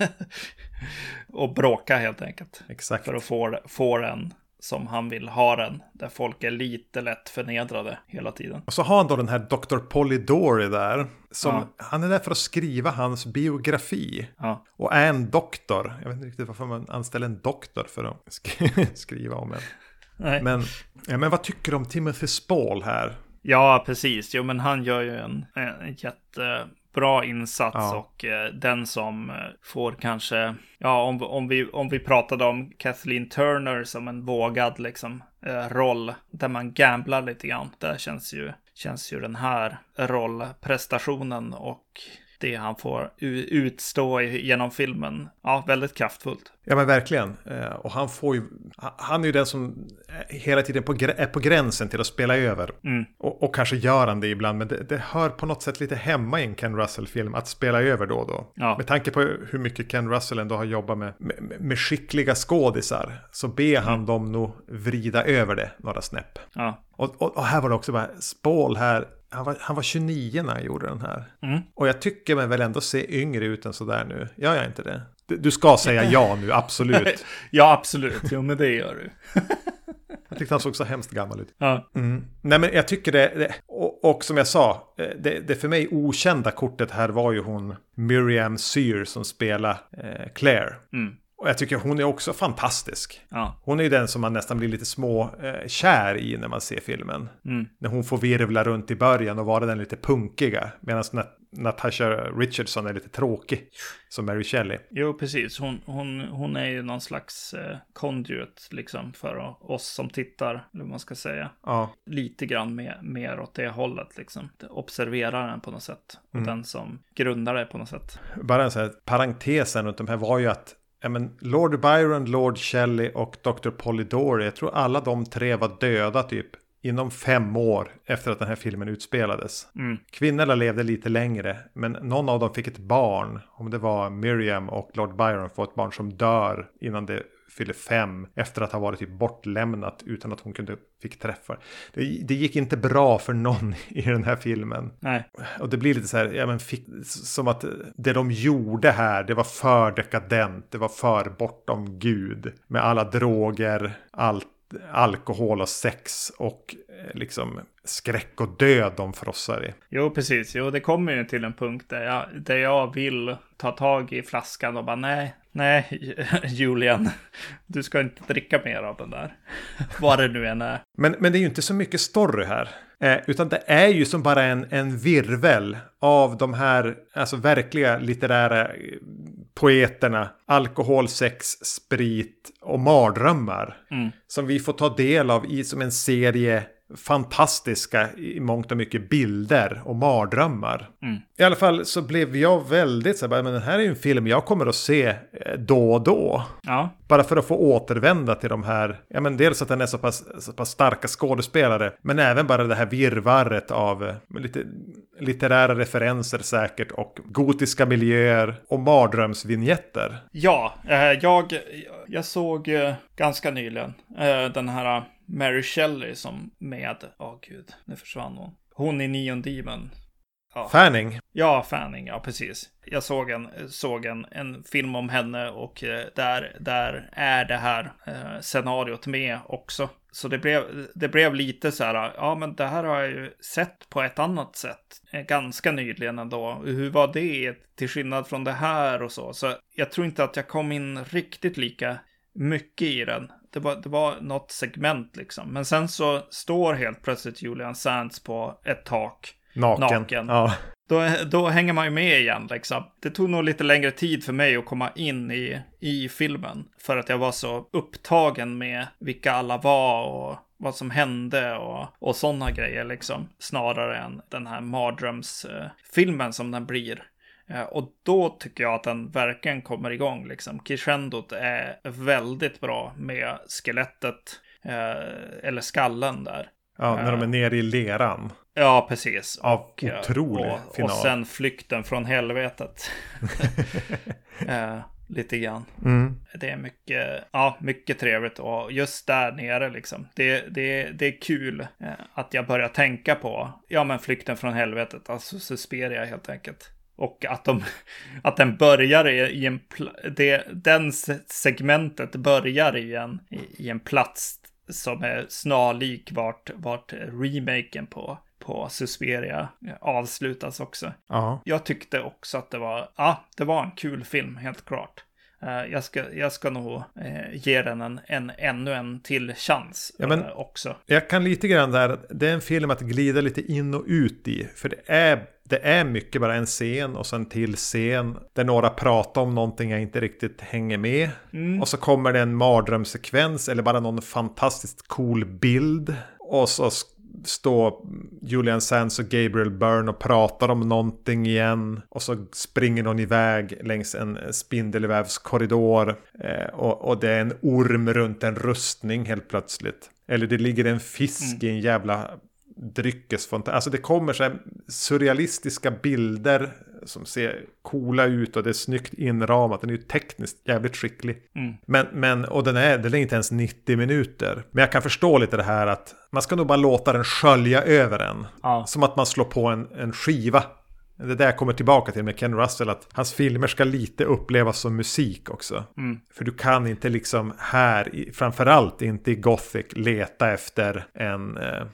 och bråka helt enkelt. Exakt. För att få, få den som han vill ha den. Där folk är lite lätt förnedrade hela tiden. Och så har han då den här Dr. Polidori där. Som, Ja. Han är där för att skriva hans biografi. Ja. Och är en doktor. Jag vet inte riktigt varför man anställer en doktor för att sk- skriva om en. Nej. Men, ja, men vad tycker du om Timothy Spall här? Ja, precis. Jo, men han gör ju en, en jättebra insats Ja. och eh, den som eh, får kanske, ja, om, om, vi, om vi pratade om Kathleen Turner som en vågad liksom eh, roll där man gamblar lite grann. Där känns ju, känns ju den här rollprestationen och det han får utstå genom filmen. Ja, väldigt kraftfullt. Ja men verkligen. Eh, och han får ju, han är ju den som hela tiden på, är på gränsen till att spela över. Mm. Och, och, kanske gör han det ibland, men det, det, hör på något sätt lite hemma i en Ken Russell-film att spela över då och då. Ja. Med tanke på hur mycket Ken Russell ändå har jobbat med, med, med skickliga skådisar, så ber han mm. dem nog vrida över det några snäpp. Ja. Och, och, och här var det också bara, Spål här, han var, han var 29 när han gjorde den här. Mm. Och jag tycker mig väl ändå se yngre ut än sådär nu. Gör jag inte det? Du ska säga ja nu, absolut. ja, absolut. Jo, men det gör du. jag tyckte han såg så hemskt gammal ut. Ja. Mm. Nej, men jag tycker det, det och, och, som jag sa, eh, det, det, för mig okända kortet här var ju hon Miriam Sear som spelar eh, Claire. Mm. Och jag tycker hon är också fantastisk. Ja. Hon är ju den som man nästan blir lite små eh, kär i när man ser filmen. Mm. När hon får virvla runt i början och vara den lite punkiga. Medan Nat Natasha Richardson är lite tråkig. Som Mary Shelley. Jo, precis. Hon, hon, hon är ju någon slags eh, conduit liksom för oss som tittar. Eller vad man ska säga. Ja. Lite grann mer, mer åt det hållet liksom. Observeraren på något sätt. Och mm. den som grundar det på något sätt. Bara en sån här parentesen runt de här var ju att ja, men Lord Byron, Lord Shelley och Dr. Polidori. Jag tror alla de tre var döda typ inom fem år efter att den här filmen utspelades. Mm. Kvinnorna levde lite längre, men någon av dem fick ett barn. Om det var Miriam och Lord Byron får ett barn som dör innan det fyller fem efter att ha varit typ bortlämnat utan att hon kunde fick träffa. Det, det, gick inte bra för någon i den här filmen. Nej. Och det blir lite så här, ja men fick, som att det de gjorde här, det var för dekadent, det var för bortom Gud. Med alla droger, allt alkohol och sex och eh, liksom skräck och död de frossar i. Jo, precis. Jo, det kommer ju till en punkt där jag, där jag vill ta tag i flaskan och bara nej, nej, Julian, du ska inte dricka mer av den där. Vad det nu än är. Men, men det är ju inte så mycket story här. Eh, utan det är ju som bara en, en virvel av de här alltså verkliga litterära eh, poeterna. Alkohol, sex, sprit och mardrömmar. Mm. Som vi får ta del av i som en serie fantastiska i mångt och mycket bilder och mardrömmar. Mm. I alla fall så blev jag väldigt så här, men den här är ju en film jag kommer att se eh, då och då. Ja. Bara för att få återvända till de här, ja men dels att den är så pass, så pass starka skådespelare, men även bara det här virvarret av eh, lite litterära referenser säkert och gotiska miljöer och mardrömsvinjetter. Ja, eh, jag, jag såg ganska nyligen den här Mary Shelley som med, åh oh, gud, nu försvann hon. Hon i Neon Demon. Ja. Fanning. Ja, Fanning, ja precis. Jag såg en, såg en, en film om henne och eh, där, där är det här eh, scenariot med också. Så det blev, det blev lite så här, ja men det här har jag ju sett på ett annat sätt eh, ganska nyligen ändå. Hur var det till skillnad från det här och så? Så jag tror inte att jag kom in riktigt lika mycket i den det var, det var något segment liksom. Men sen så står helt plötsligt Julian Sands på ett tak. Naken. naken. Ja. Då, då hänger man ju med igen liksom. Det tog nog lite längre tid för mig att komma in i, i filmen. För att jag var så upptagen med vilka alla var och vad som hände och, och sådana grejer liksom. Snarare än den här mardrömsfilmen som den blir. Eh, och då tycker jag att den verkligen kommer igång. Liksom. Crescendot är väldigt bra med skelettet, eh, eller skallen där. Ja, när de är nere i leran. Ja, precis. Av och, otrolig och, final. Och sen flykten från helvetet. eh, lite grann. Mm. Det är mycket, ja, mycket trevligt och just där nere liksom. Det, det, det är kul eh, att jag börjar tänka på, ja men flykten från helvetet, alltså Susperia helt enkelt. Och att, de, att den börjar i en... Det, den segmentet börjar i en, i en plats som är snarlik vart, vart remaken på, på Susperia avslutas också. Ja. Jag tyckte också att det var, ja, det var en kul film, helt klart. Uh, jag, ska, jag ska nog uh, ge den en, en, ännu en till chans ja, men, uh, också. Jag kan lite grann där, det är en film att glida lite in och ut i. För det är det är mycket bara en scen och sen till scen där några pratar om någonting jag inte riktigt hänger med. Mm. Och så kommer det en mardrömssekvens eller bara någon fantastiskt cool bild. Och så står Julian Sands och Gabriel Byrne och pratar om någonting igen. Och så springer någon iväg längs en spindelvävskorridor. Eh, och, och det är en orm runt en rustning helt plötsligt. Eller det ligger en fisk mm. i en jävla dryckesfontän. Alltså det kommer så här surrealistiska bilder som ser coola ut och det är snyggt inramat. Den är ju tekniskt jävligt skicklig. Mm. Men, men, och den är, den är inte ens 90 minuter. Men jag kan förstå lite det här att man ska nog bara låta den skölja över en. Ja. Som att man slår på en, en skiva. Det är det jag kommer tillbaka till med Ken Russell. Att hans filmer ska lite upplevas som musik också. Mm. För du kan inte liksom här, framförallt inte i Gothic, leta efter en... Eh,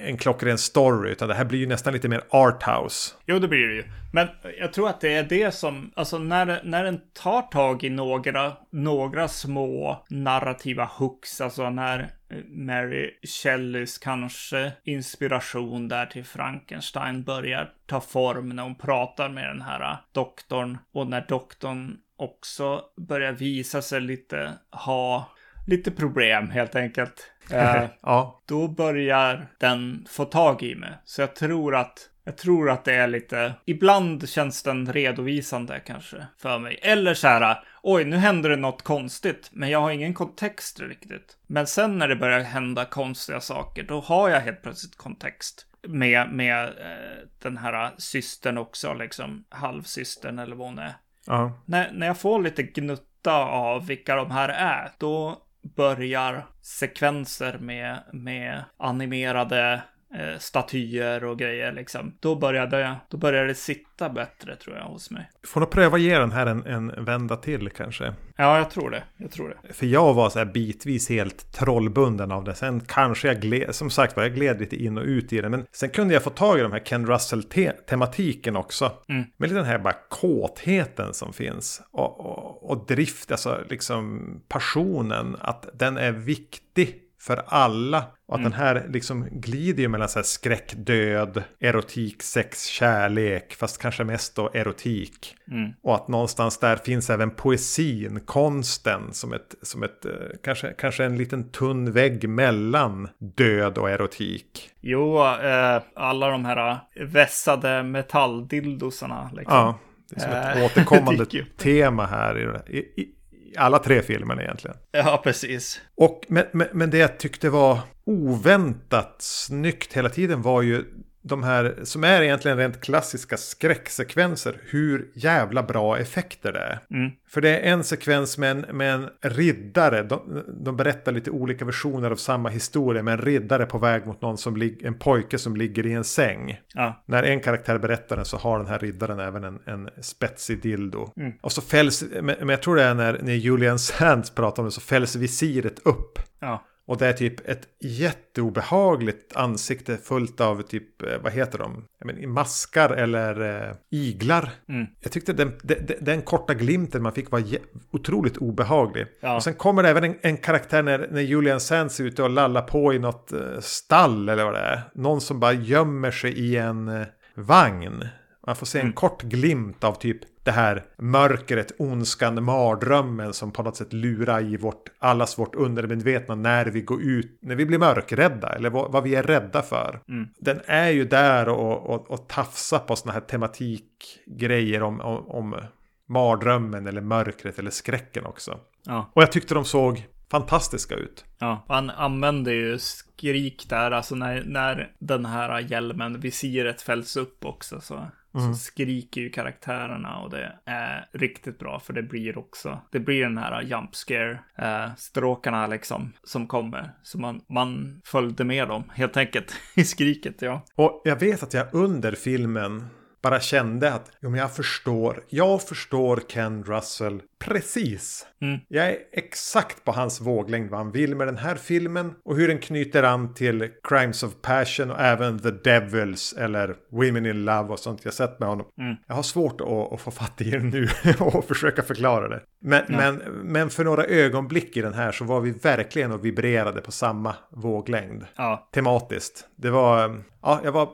en klockren story, utan det här blir ju nästan lite mer arthouse. Jo, det blir det ju. Men jag tror att det är det som, alltså när, när den tar tag i några, några små narrativa hooks, alltså när eh, Mary Shelleys kanske inspiration där till Frankenstein börjar ta form när hon pratar med den här eh, doktorn och när doktorn också börjar visa sig lite ha lite problem helt enkelt. Eh, ja. Då börjar den få tag i mig. Så jag tror att jag tror att det är lite, ibland känns den redovisande kanske för mig. Eller så här, oj nu händer det något konstigt, men jag har ingen kontext riktigt. Men sen när det börjar hända konstiga saker, då har jag helt plötsligt kontext. Med, med eh, den här systern också, liksom halvsystern eller vad hon är. Ja. När, när jag får lite gnutta av vilka de här är, då börjar sekvenser med, med animerade eh, statyer och grejer liksom. Då började, då började det sitta bättre tror jag hos mig. Får nog pröva ge den här en, en vända till kanske. Ja, jag tror det. Jag tror det. För jag var så här bitvis helt trollbunden av det. Sen kanske jag gled, som sagt var, jag gled lite in och ut i det. Men sen kunde jag få tag i de här Ken Russell-tematiken också. Mm. Med den här bara kåtheten som finns. Och, och, och drift, alltså liksom passionen. Att den är viktig för alla. Och att mm. den här liksom glider ju mellan så här skräck, död, erotik, sex, kärlek. Fast kanske mest då erotik. Mm. Och att någonstans där finns även poesin, konsten som ett, som ett eh, kanske, kanske en liten tunn vägg mellan död och erotik. Jo, eh, alla de här vässade metalldildosarna. Liksom. Ja, det är som ett äh, återkommande tema här i, i, alla tre filmerna egentligen. Ja, precis. Och, men, men, men det jag tyckte var oväntat snyggt hela tiden var ju de här som är egentligen rent klassiska skräcksekvenser. Hur jävla bra effekter det är. Mm. För det är en sekvens med en, med en riddare. De, de, berättar lite olika versioner av samma historia. Med en riddare på väg mot någon som ligger, en pojke som ligger i en säng. Ja. När en karaktär berättar den så har den här riddaren även en, en spetsig dildo. Mm. Och så fälls, men jag tror det är när, när Julian Sands pratar om det så fälls visiret upp. Ja. Och det är typ ett jätteobehagligt ansikte fullt av typ, eh, vad heter de? Men, maskar eller eh, iglar. Mm. Jag tyckte den, den, den, korta glimten man fick var otroligt obehaglig. Ja. Och sen kommer det även en, en, karaktär när, när Julian Sands är ute och lallar på i något eh, stall eller vad det är. Någon som bara gömmer sig i en eh, vagn. Man får se en mm. kort glimt av typ det här mörkret, ondskan, mardrömmen som på något sätt lurar i vårt, allas vårt undermedvetna när vi går ut, när vi blir mörkrädda eller vad, vad vi är rädda för. Mm. Den är ju där och, och, och tafsar på sådana här tematikgrejer om, om, om mardrömmen eller mörkret eller skräcken också. Ja. Och jag tyckte de såg fantastiska ut. Ja, han använder ju skrik där, alltså när, när den här hjälmen, visiret fälls upp också så Mm. Så skriker ju karaktärerna och det är riktigt bra för det blir också, det blir den här jump scare eh, stråkarna liksom som kommer. Så man, man följde med dem helt enkelt i skriket ja. Och jag vet att jag under filmen bara kände att jo, men jag förstår. Jag förstår Ken Russell precis. Mm. Jag är exakt på hans våglängd vad han vill med den här filmen och hur den knyter an till Crimes of Passion och även The Devils eller Women in Love och sånt jag sett med honom. Mm. Jag har svårt att, att, få fatt i det nu och försöka förklara det. Men, ja. men, men för några ögonblick i den här så var vi verkligen och vibrerade på samma våglängd. Ja. Tematiskt. Det var, ja, jag var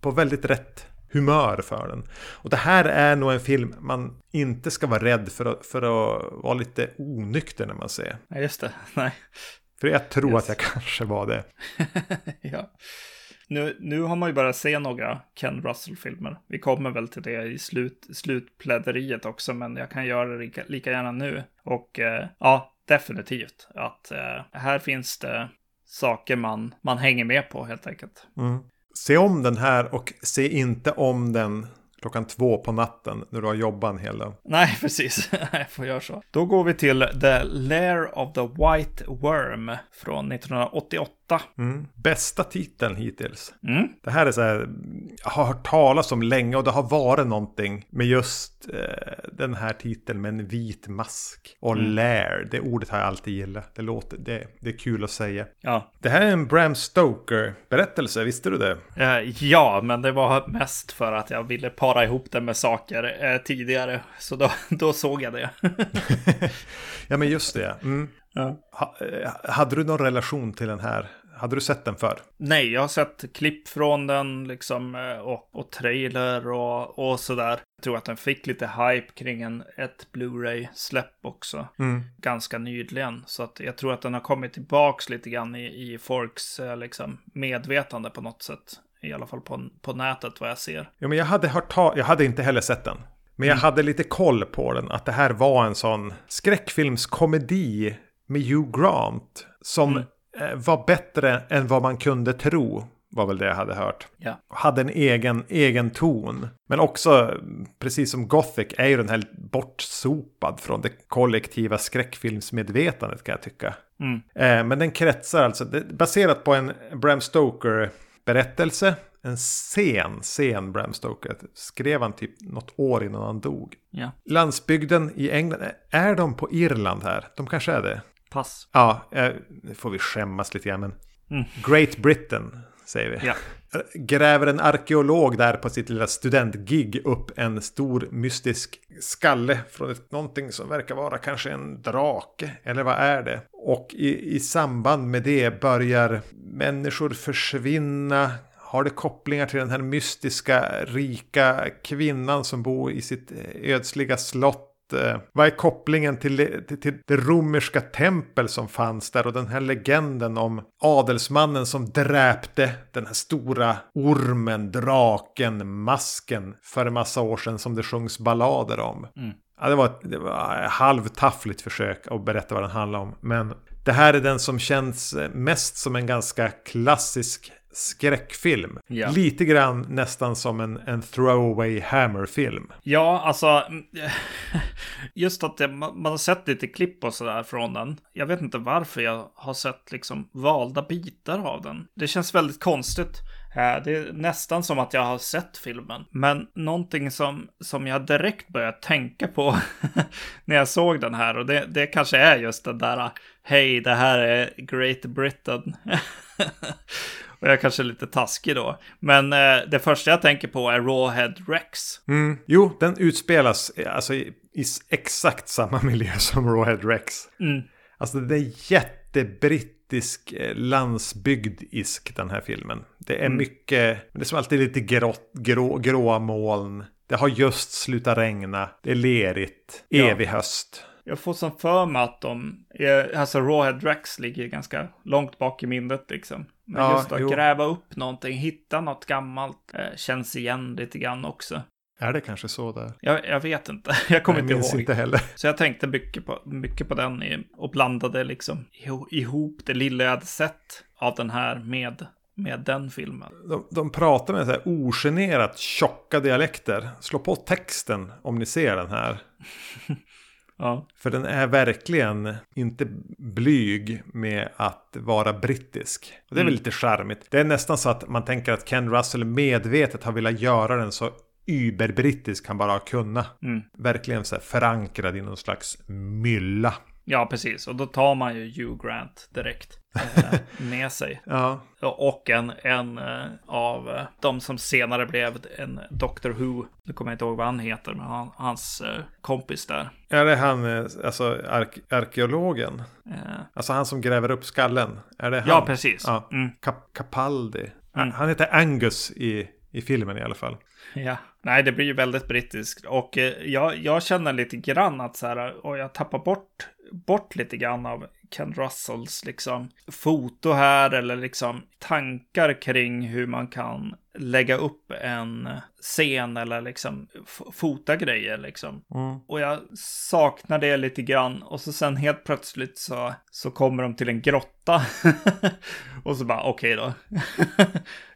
på väldigt rätt humör för den. Och det här är nog en film man inte ska vara rädd för att, för att vara lite onykter när man ser. Nej, just det. Nej. För jag tror just. att jag kanske var det. ja. nu, nu har man ju börjat se några Ken Russell-filmer. Vi kommer väl till det i slut, slutpläderiet också, men jag kan göra det lika, lika gärna nu. Och eh, ja, definitivt att eh, här finns det saker man, man hänger med på helt enkelt. Mm. Se om den här och se inte om den klockan två på natten när du har jobbat en hel dag. Nej, precis. Jag får göra så. Då går vi till The Lair of the White Worm från 1988. Mm. Bästa titeln hittills. Mm. Det här är så här, jag har hört talas om länge och det har varit någonting med just eh, den här titeln med en vit mask. Och mm. lair, det ordet har jag alltid gillat. Det låter, det, det är kul att säga. Ja. Det här är en Bram Stoker-berättelse, visste du det? Eh, ja, men det var mest för att jag ville para ihop det med saker eh, tidigare. Så då, då såg jag det. ja, men just det. Mm. Ja. Ha, eh, hade du någon relation till den här? Hade du sett den för? Nej, jag har sett klipp från den liksom eh, och, och trailer och, och sådär. Jag tror att den fick lite hype kring en, ett Blu-ray-släpp också. Mm. Ganska nyligen. Så att jag tror att den har kommit tillbaks lite grann i, i folks eh, liksom, medvetande på något sätt. I alla fall på, på nätet vad jag ser. Ja, men jag hade hört ta jag hade inte heller sett den. Men jag mm. hade lite koll på den, att det här var en sån skräckfilmskomedi med Hugh Grant. Som mm. Eh, var bättre än vad man kunde tro. Var väl det jag hade hört. Ja. Hade en egen, egen ton. Men också, precis som Gothic, är ju den här bortsopad från det kollektiva skräckfilmsmedvetandet kan jag tycka. Mm. Eh, men den kretsar alltså, baserat på en Bram Stoker-berättelse. En sen, sen Bram Stoker. Skrev han typ något år innan han dog. Ja. Landsbygden i England, är de på Irland här? De kanske är det. Pass. Ja, nu får vi skämmas lite grann. Men mm. Great Britain säger vi. Ja. Gräver en arkeolog där på sitt lilla studentgig upp en stor mystisk skalle från ett, någonting som verkar vara kanske en drake. Eller vad är det? Och i, i samband med det börjar människor försvinna. Har det kopplingar till den här mystiska rika kvinnan som bor i sitt eh, ödsliga slott? Eh, vad är kopplingen till, till, till det romerska tempel som fanns där och den här legenden om adelsmannen som dräpte den här stora ormen, draken, masken för en massa år sedan som det sjungs ballader om. Mm. Ja, det var ett, det var ett halvtaffligt försök att berätta vad den handlar om. Men det här är den som känns mest som en ganska klassisk skräckfilm. Ja. Lite grann nästan som en, en throwaway Hammer-film. Ja, alltså just att det, man har sett lite klipp och sådär från den. Jag vet inte varför jag har sett liksom valda bitar av den. Det känns väldigt konstigt. Eh, det är nästan som att jag har sett filmen. Men någonting som, som jag direkt började tänka på när jag såg den här. Och det, det kanske är just den där, hej, det här är Great Britain. Och jag kanske är lite taskig då. Men eh, det första jag tänker på är Rawhead Rex. Mm. Jo, den utspelas alltså, i, i exakt samma miljö som Rawhead Rex. Mm. Alltså det är jättebrittisk eh, landsbygdisk den här filmen. Det är mm. mycket, det är som alltid lite grått, grå, gråa moln. Det har just slutat regna. Det är lerigt. Ja. Evig höst. Jag får som för mig att de, alltså Rawhead Rex ligger ganska långt bak i minnet liksom. Men ja, just att jo. gräva upp någonting, hitta något gammalt, eh, känns igen lite grann också. Är det kanske så där? Jag, jag vet inte. Jag kommer inte ihåg. inte heller. Så jag tänkte mycket på, mycket på den och blandade liksom ihop det lilla jag hade sett av den här med, med den filmen. De, de pratar med så här ogenerat tjocka dialekter. Slå på texten om ni ser den här. Ja. För den är verkligen inte blyg med att vara brittisk. Och det är mm. väl lite charmigt. Det är nästan så att man tänker att Ken Russell medvetet har velat göra den så überbrittisk han bara har kunnat. Mm. Verkligen så här förankrad i någon slags mylla. Ja, precis. Och då tar man ju Hugh Grant direkt eh, med sig. Ja. Och en, en eh, av eh, de som senare blev en Doctor Who. Nu kommer jag inte ihåg vad han heter, men han, hans eh, kompis där. Är det han, alltså ark arkeologen? Eh. Alltså han som gräver upp skallen? Är det han? Ja, precis. Ja. Mm. Cap Capaldi. Mm. Han heter Angus i, i filmen i alla fall. Ja, nej det blir ju väldigt brittiskt. Och eh, jag, jag känner lite grann att så här, och jag tappar bort, bort lite grann av Ken Russells liksom foto här eller liksom tankar kring hur man kan lägga upp en scen eller liksom fota grejer liksom. Mm. Och jag saknar det lite grann och så sen helt plötsligt så, så kommer de till en grotta. och så bara okej okay då.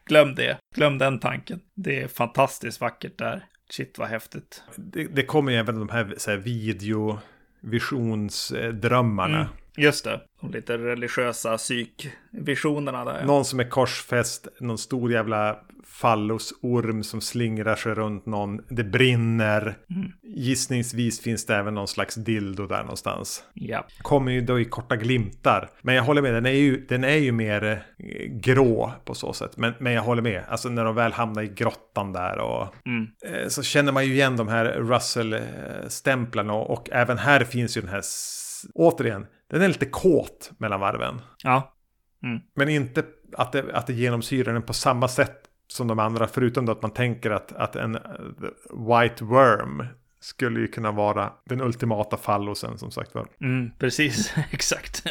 Glöm det. Glöm den tanken. Det är fantastiskt vackert där. Shit vad häftigt. Det, det kommer ju även de här, så här videovisionsdrömmarna. Mm. Just det, de lite religiösa psykvisionerna där. Någon som är korsfäst, någon stor jävla fallosorm som slingrar sig runt någon. Det brinner. Mm. Gissningsvis finns det även någon slags dildo där någonstans. Ja. Kommer ju då i korta glimtar. Men jag håller med, den är ju, den är ju mer eh, grå på så sätt. Men, men jag håller med, alltså när de väl hamnar i grottan där och mm. eh, så känner man ju igen de här Russell-stämplarna och, och även här finns ju den här, återigen, den är lite kåt mellan varven. Ja. Mm. Men inte att det, att det genomsyrar den på samma sätt som de andra. Förutom då att man tänker att, att en uh, White Worm skulle ju kunna vara den ultimata fallosen som sagt var. Mm, precis, exakt.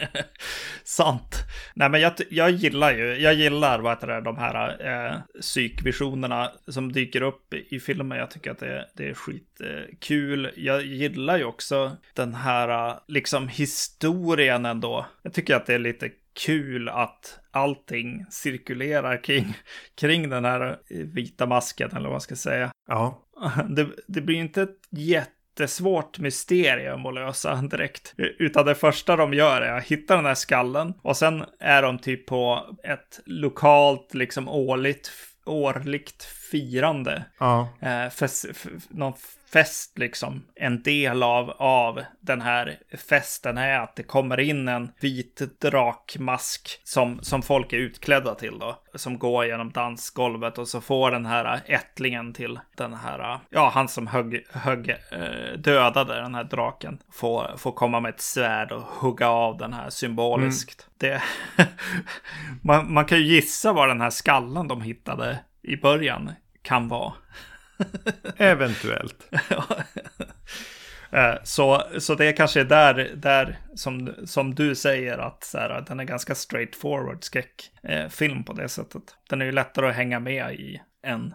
Sant. Nej, men jag, jag gillar ju, jag gillar vad heter det, de här eh, psykvisionerna som dyker upp i filmen. Jag tycker att det, det är skitkul. Eh, jag gillar ju också den här liksom historien ändå. Jag tycker att det är lite kul att allting cirkulerar kring, kring den här vita masken, eller vad man ska säga. Ja. Det, det blir inte ett jättesvårt mysterium att lösa direkt. Utan det första de gör är att hitta den här skallen och sen är de typ på ett lokalt, liksom årligt, årligt firande. Ja. Eh, för, någon fest liksom. En del av, av den här festen är att det kommer in en vit drakmask som, som folk är utklädda till då. Som går genom dansgolvet och så får den här ättlingen till den här, ja han som högg, högg, eh, dödade den här draken. Får, får komma med ett svärd och hugga av den här symboliskt. Mm. Det, man, man kan ju gissa vad den här skallen de hittade i början kan vara. Eventuellt. Eh, så, så det kanske är där, där som, som du säger att så här, den är ganska straightforward skräckfilm på det sättet. Den är ju lättare att hänga med i än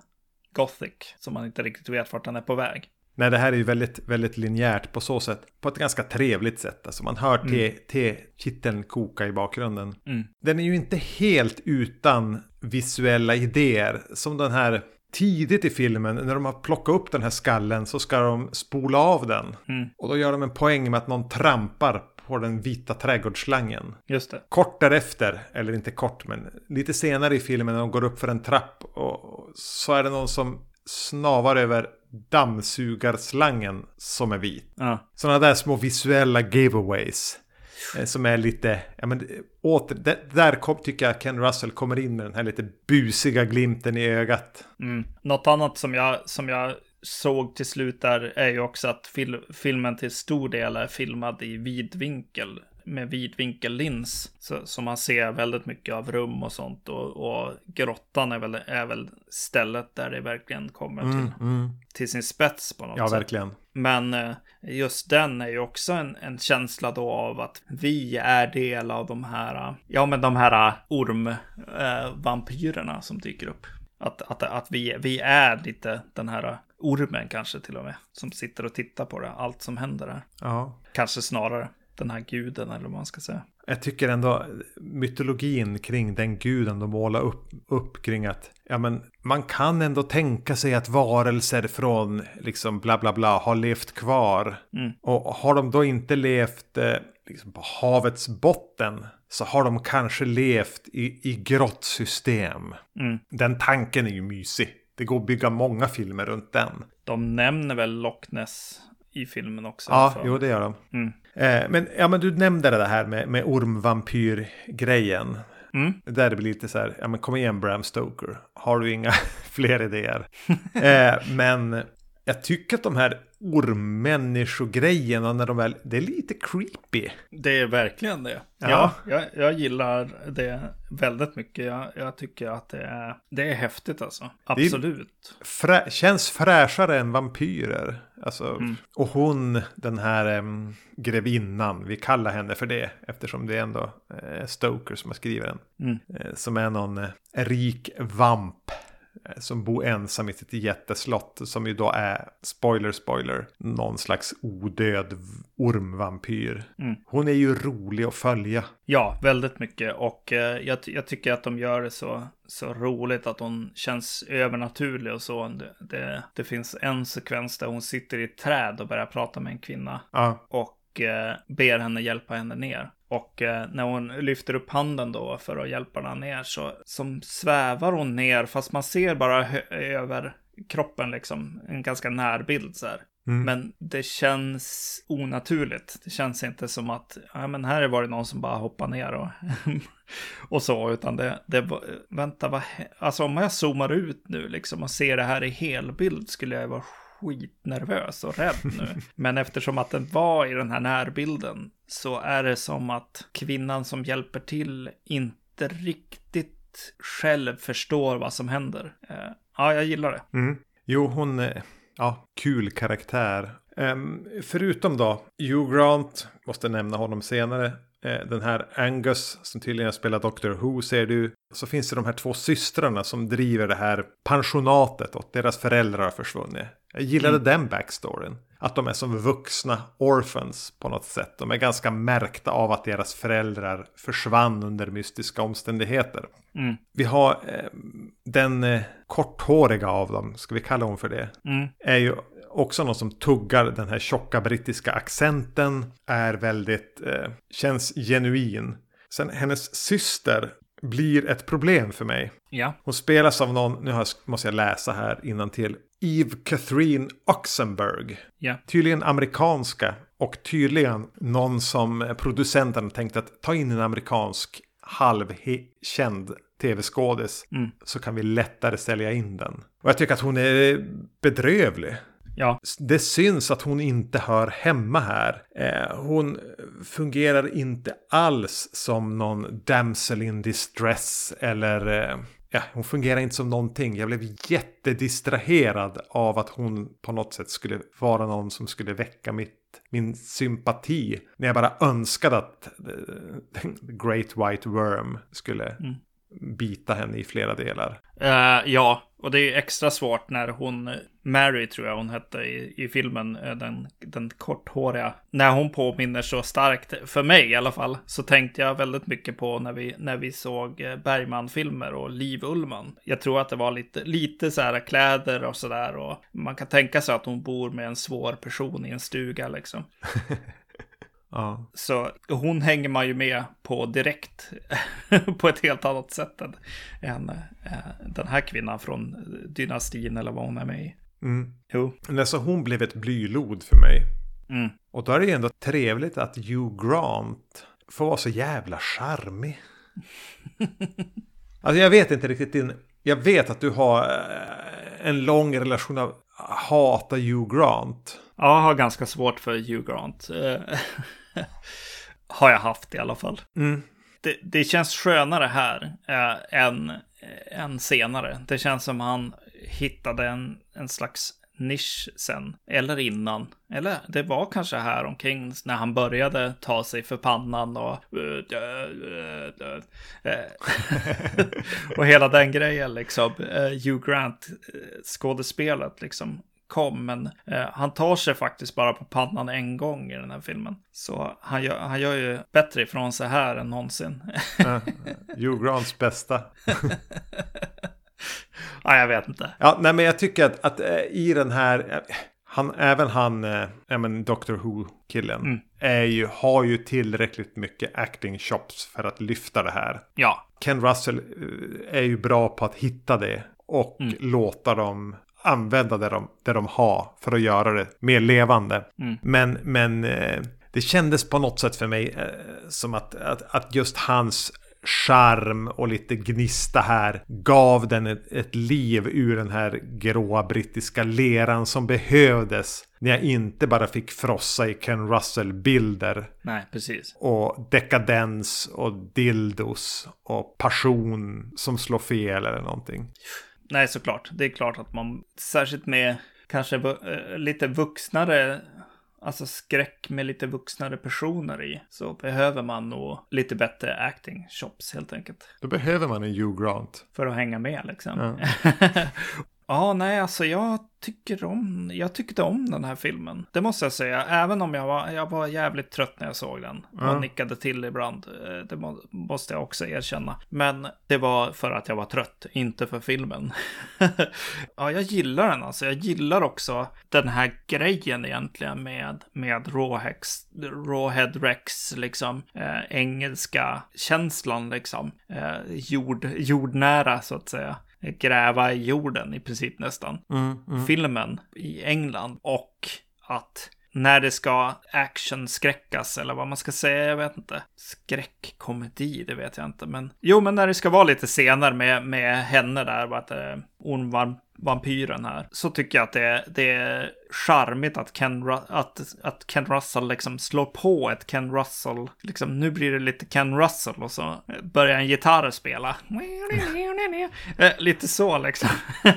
Gothic, som man inte riktigt vet vart den är på väg. Nej, det här är ju väldigt, väldigt linjärt på så sätt. På ett ganska trevligt sätt. Alltså man hör mm. te-kitteln koka i bakgrunden. Mm. Den är ju inte helt utan visuella idéer. Som den här tidigt i filmen, när de har plockat upp den här skallen så ska de spola av den. Mm. Och då gör de en poäng med att någon trampar på den vita trädgårdsslangen. Just det. Kort därefter, eller inte kort, men lite senare i filmen när de går upp för en trapp och så är det någon som snavar över dammsugarslangen som är vit. Ja. Sådana där små visuella giveaways. Eh, som är lite, ja men åter, där, där kom, tycker jag Ken Russell kommer in med den här lite busiga glimten i ögat. Mm. Något annat som jag, som jag såg till slut där är ju också att fil filmen till stor del är filmad i vidvinkel med vidvinkellins. Så, så man ser väldigt mycket av rum och sånt. Och, och grottan är väl, är väl stället där det verkligen kommer till, mm, mm. till sin spets på något ja, sätt. Ja, verkligen. Men eh, just den är ju också en, en, känsla då av att vi är del av de här, ja men de här ormvampyrerna eh, som dyker upp. Att, att, att vi, vi är lite den här ormen kanske till och med. Som sitter och tittar på det, allt som händer här. Ja. Kanske snarare den här guden eller vad man ska säga. Jag tycker ändå mytologin kring den guden de målar upp, upp kring att ja, men man kan ändå tänka sig att varelser från liksom bla bla bla har levt kvar. Mm. Och har de då inte levt eh, liksom på havets botten så har de kanske levt i, i grottsystem. Mm. Den tanken är ju mysig. Det går att bygga många filmer runt den. De nämner väl Loch Ness i filmen också. Ja, jo det gör de. Mm. Eh, men, ja, men du nämnde det här med, med ormvampyr-grejen. Mm. Där det blir lite så här, ja men kom igen Bram Stoker. Har du inga fler idéer? eh, men jag tycker att de här ormmänniskogrejerna när de väl, det är lite creepy. Det är verkligen det. Ja. Ja, jag, jag gillar det väldigt mycket. Jag, jag tycker att det är, det är häftigt alltså. Absolut. Frä, känns fräschare än vampyrer. Alltså, Och hon, den här um, grevinnan, vi kallar henne för det. Eftersom det är ändå eh, Stoker som har skrivit den. Mm. Eh, som är någon eh, rik vamp. Eh, Som bor ensam i sitt jätteslott. Som ju då är, spoiler spoiler, någon slags odöd ormvampyr. Mm. Hon är ju rolig att följa. Ja, väldigt mycket. Och eh, jag, jag tycker att de gör det så, så roligt att hon känns övernaturlig och så. Det, det, det finns en sekvens där hon sitter i ett träd och börjar prata med en kvinna. Ja, och eh, ber henne hjälpa henne ner. Och eh, när hon lyfter upp handen då för att hjälpa henne ner så som svävar hon ner fast man ser bara över kroppen liksom en ganska närbild så här. Mm. Men det känns onaturligt. Det känns inte som att, ja men här var det någon som bara hoppar ner och, och så, utan det, det vänta vad, alltså om jag zoomar ut nu liksom och ser det här i helbild skulle jag vara skitnervös och rädd nu. Men eftersom att den var i den här närbilden så är det som att kvinnan som hjälper till inte riktigt själv förstår vad som händer. Eh, Ja, jag gillar det. Mm. Jo, hon är ja, kul karaktär. Ehm, förutom då Hugh Grant, måste nämna honom senare. Eh, den här Angus som tydligen har spelat Doctor Who ser du. Så finns det de här två systrarna som driver det här pensionatet och deras föräldrar har försvunnit. Jag gillade den backstoryn. Att de är som vuxna orphans på något sätt. De är ganska märkta av att deras föräldrar försvann under mystiska omständigheter. Mm. Vi har eh, den eh, korthåriga av dem, ska vi kalla hon för det, Mm. är ju också någon som tuggar den här tjocka brittiska accenten, är väldigt, eh, känns genuin. Sen hennes syster blir ett problem för mig. Ja. Hon spelas av någon, nu måste jag läsa här till Eve Catherine Oxenberg. Ja. Tydligen amerikanska och tydligen någon som producenten tänkt att ta in en amerikansk halvkänd tv-skådis Mm. så kan vi lättare sälja in den. Och jag tycker att hon är bedrövlig. Ja. Det syns att hon inte hör hemma här. Eh, hon fungerar inte alls som någon damsel in distress eller eh, Ja, hon fungerar inte som någonting. Jag blev jättedistraherad av att hon på något sätt skulle vara någon som skulle väcka mitt, min sympati. När jag bara önskade att eh, Great White Worm skulle bita henne i flera delar. Uh, ja, och det är extra svårt när hon, Mary tror jag hon hette i, i filmen, eh, den, den korthåriga. När hon påminner så starkt, för mig i alla fall, så tänkte jag väldigt mycket på när vi, när vi såg eh, Bergman-filmer och Liv Ullman. Jag tror att det var lite, lite så här kläder och sådär och man kan tänka sig att hon bor med en svår person i en stuga liksom. Ja. Så hon hänger man ju med på direkt på ett helt annat sätt än, än eh, den här kvinnan från dynastin eller vad hon är med i. Mm. Jo. Alltså hon blev ett blylod för mig. Mm. Och då är det ju ändå trevligt att Hugh Grant får vara så jävla charmig. alltså jag vet inte riktigt din... Jag vet att du har eh, en lång relation av hata Hugh Grant. Ja, jag har ganska svårt för Hugh Grant. Eh, har jag haft i alla fall. Mm. Det, det känns skönare här eh, än, än senare. Det känns som han hittade en, en slags nisch sen. Eller innan. Eller det var kanske här omkring när han började ta sig för pannan och... och hela den grejen liksom. Eh, Hugh Grant eh, liksom kom, men eh, han tar sig faktiskt bara på pannan en gång i den här filmen. Så han gör, han gör ju bättre ifrån sig här än någonsin. Hugh Grants bästa. ja, jag vet inte. Ja, nej men jag tycker att, att eh, i den här... eh, Han, även han, eh, ja men Doctor Who-killen, Mm. är ju, har ju tillräckligt mycket acting chops för att lyfta det här. Ja, Ken Russell eh, är ju bra på att hitta det och Mm. låta dem använda det de, det de har för att göra det mer levande. Mm. Men, men eh, det kändes på något sätt för mig eh, som att, att, att just hans charm och lite gnista här gav den ett, ett liv ur den här gråa brittiska leran som behövdes när jag inte bara fick frossa i Ken Russell-bilder. Nej, precis. Och dekadens och dildos och passion som slår fel eller någonting. Nej, såklart. Det är klart att man, särskilt med kanske uh, lite vuxnare alltså skräck med lite vuxnare personer i, så behöver man nog lite bättre acting shops helt enkelt. Då behöver man en Hugh Grant. För att hänga med liksom. Ja. Ja, nej, alltså jag tycker om, jag tyckte om den här filmen. Det måste jag säga, även om jag var, jag var jävligt trött när jag såg den. Och mm. nickade till ibland, eh, det må, måste jag också erkänna. Men det var för att jag var trött, inte för filmen. ja, jag gillar den alltså. Jag gillar också den här grejen egentligen med, med Rawhex, Rawhead Rex, liksom. Eh, engelska känslan, liksom. Eh, jord, jordnära, så att säga gräva i jorden i princip nästan. Mm, mm. Filmen i England och att när det ska actionskräckas eller vad man ska säga, jag vet inte. Skräckkomedi, det vet jag inte. Men jo, men när det ska vara lite scener med, med henne där, vad heter det, ormvampyren här, så tycker jag att det, det är charmigt att Ken, att, att Ken Russell liksom slår på ett Ken Russell, liksom nu blir det lite Ken Russell och så börjar en gitarr spela. Eh, lite så liksom.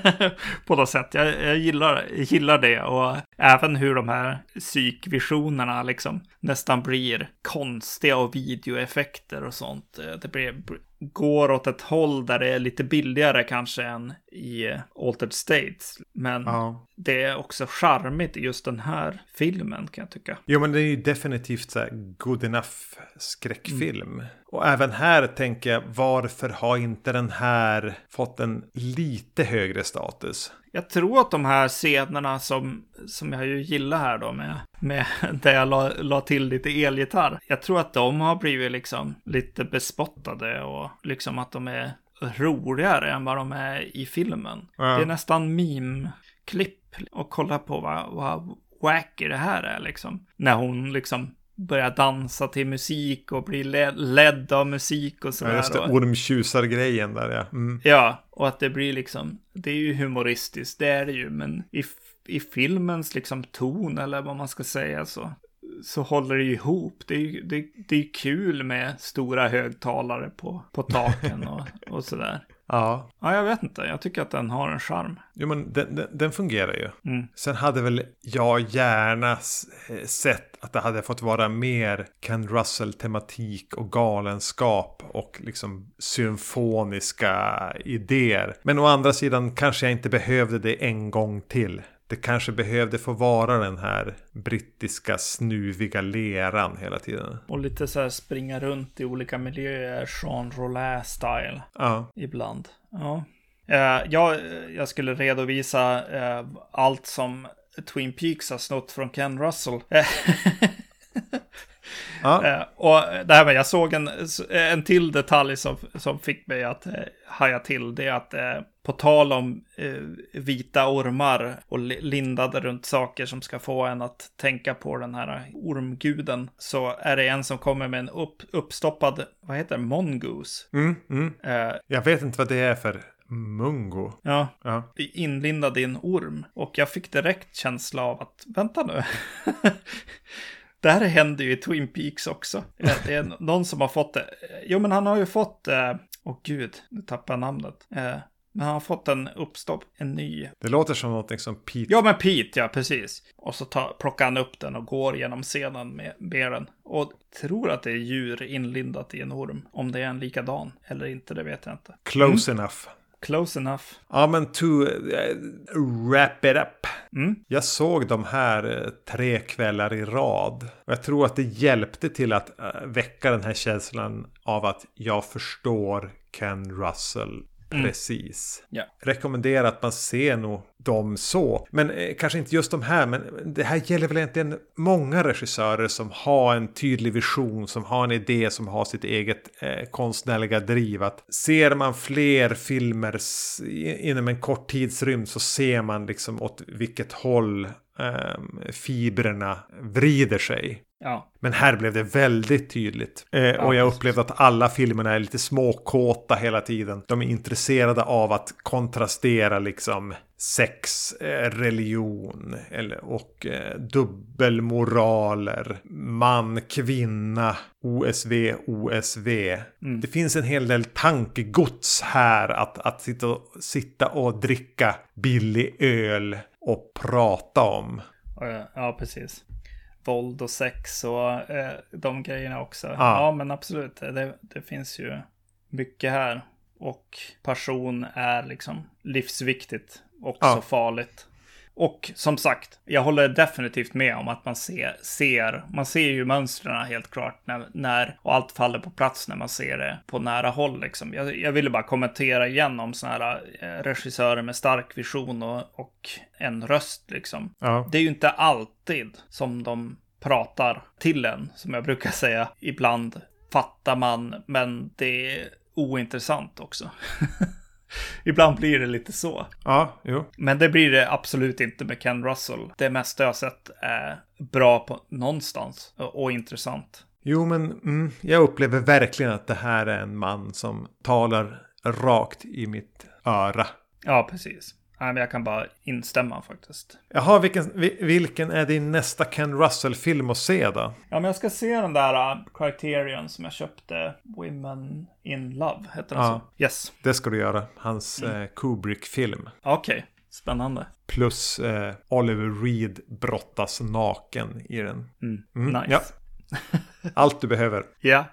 på något sätt. Jag, jag gillar, gillar det och även hur de här psykvisionerna liksom nästan blir konstiga och videoeffekter och sånt. Eh, det blir går åt ett håll där det är lite billigare kanske än i Altered States. Men ja. det är också charmigt i just den här filmen kan jag tycka. Jo men det är ju definitivt så här good enough skräckfilm. Mm. Och även här tänker jag varför har inte den här fått en lite högre status? Jag tror att de här scenerna som, som jag ju gillar här då med, med där jag la, la till lite elgitarr. Jag tror att de har blivit liksom lite bespottade och liksom att de är roligare än vad de är i filmen. Ja. Det är nästan meme-klipp och kolla på vad, vad wacky det här är liksom. När hon liksom börja dansa till musik och bli ledd av musik och sådär. Ja, just det, ormtjusar-grejen där ja. Mm. Ja, och att det blir liksom, det är ju humoristiskt, det är det ju, men i, i filmens liksom ton eller vad man ska säga så, så håller det ju ihop. Det är ju det, det är kul med stora högtalare på, på taken och, och sådär. Ja. Ja, jag vet inte. Jag tycker att den har en charm. Jo, men den, den, den fungerar ju. Mm. Sen hade väl jag gärna eh, sett att det hade fått vara mer Ken Russell-tematik och galenskap och liksom symfoniska idéer. Men å andra sidan kanske jag inte behövde det en gång till det kanske behövde få vara den här brittiska snuviga leran hela tiden. Och lite så här springa runt i olika miljöer, Jean Rollin-style. Ja. Ibland. Ja. Uh, jag, jag skulle redovisa uh, allt som Twin Peaks har snott från Ken Russell. Ja. Eh, och det här med, jag såg en, en till detalj som, som fick mig att eh, haja till. Det är att eh, på tal om eh, vita ormar och lindade runt saker som ska få en att tänka på den här ormguden. Så är det en som kommer med en upp, uppstoppad, vad heter det, mongoose. Mm, mm. Eh, jag vet inte vad det är för Mungo. Ja, ja, inlindad i en orm. Och jag fick direkt känsla av att, vänta nu. Det här händer ju i Twin Peaks också. Det är någon som har fått det. Jo, men han har ju fått, eh, åh oh, gud, nu tappar jag namnet. Eh, men han har fått en uppstopp, en ny. Det låter som någonting som Pete. Ja, men Pete, ja, precis. Och så tar, plockar han upp den och går genom scenen med, den. Och tror att det är djur inlindat i en orm. Om det är en likadan eller inte, det vet jag inte. Close mm. enough. Close enough. Ja, men to uh, wrap it up. Mm. Jag såg de här uh, tre kvällar i rad. Och jag tror att det hjälpte till att uh, väcka den här känslan av att jag förstår Ken Russell Mm. Precis. Yeah. Rekommenderar att man ser nog dem så. Men eh, kanske inte just de här, men det här gäller väl egentligen många regissörer som har en tydlig vision, som har en idé, som har sitt eget eh, konstnärliga driv. Att ser man fler filmer inom en kort tidsrymd så ser man liksom åt vilket håll eh, fibrerna vrider sig. Ja. Men här blev det väldigt tydligt. Eh, och jag upplevde att alla filmerna är lite småkåta hela tiden. De är intresserade av att kontrastera liksom sex, eh, religion eller, och eh, dubbelmoraler, man, kvinna, OSV, OSV. Det finns en hel del tankegods här att, att sitta, och, sitta och dricka billig öl och prata om. Ja, precis. Våld och sex och eh, de grejerna också. Ja. Ja, men absolut. Det, det finns ju mycket här. Och passion är liksom livsviktigt. Också Ja. farligt. Och som sagt, jag håller definitivt med om att man ser, ser man ser ju mönstren helt klart när, när, och allt faller på plats när man ser det på nära håll liksom. Jag, jag ville bara kommentera igen om sådana här eh, regissörer med stark vision och, och en röst liksom. Ja. Det är ju inte alltid som de pratar till en, som jag brukar säga. Ibland fattar man, men det är ointressant också. Ibland blir det lite så. Ja, jo. Men det blir det absolut inte med Ken Russell. Det mesta jag sett är bra på någonstans och, och intressant. Jo, men mm, jag upplever verkligen att det här är en man som talar rakt i mitt öra. Ja, precis. Nej, men jag kan bara instämma faktiskt. Jaha, vilken, vi- vilken är din nästa Ken Russell-film att se då? Ja, men jag ska se den där uh, Criterion som jag köpte. Women in Love, heter den Ja. så? Yes. Det ska du göra. Hans eh, Kubrick-film. Okej, spännande. Plus eh, Oliver Reed brottas naken i den. Mm, nice. ja. Allt du behöver. Ja.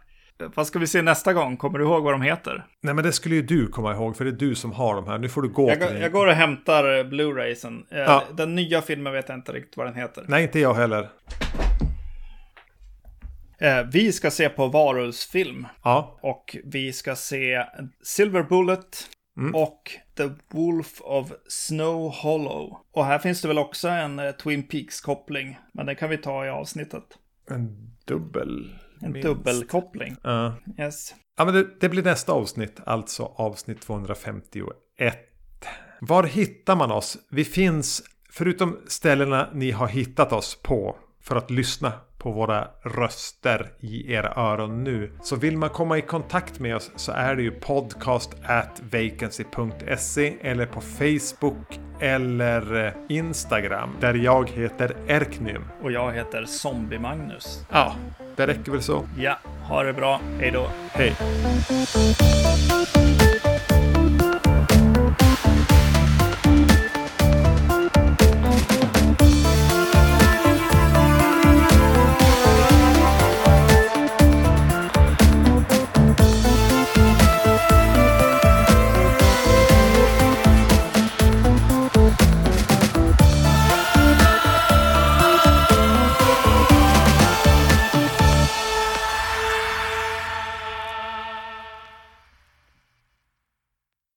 Vad ska vi se nästa gång? Kommer du ihåg vad de heter? Nej, men det skulle ju du komma ihåg, för det är du som har de här. Nu får du gå Jag, till jag går och hämtar eh, Blu-raysen. Eh, Ja. Den nya filmen vet jag inte riktigt vad den heter. Nej, inte jag heller. Eh, Vi ska se på varulvsfilm. Ja, Och vi ska se Silver Bullet Mm. och The Wolf of Snow Hollow. Och här finns det väl också en Twin Peaks-koppling. Men den kan vi ta i avsnittet. en dubbel. En minst. dubbelkoppling. Ja. Yes. Ja, men det, det blir nästa avsnitt, alltså avsnitt 251. Var hittar man oss? Vi finns, förutom ställena ni har hittat oss på för att lyssna på våra röster i era öron nu. Så vill man komma i kontakt med oss så är det ju podcast at vacancy.se eller på Facebook eller eh, Instagram där jag heter Erknym. Och jag heter Zombie Magnus. Ja, det räcker väl så. Ja, ha det bra. Hej då. Hej!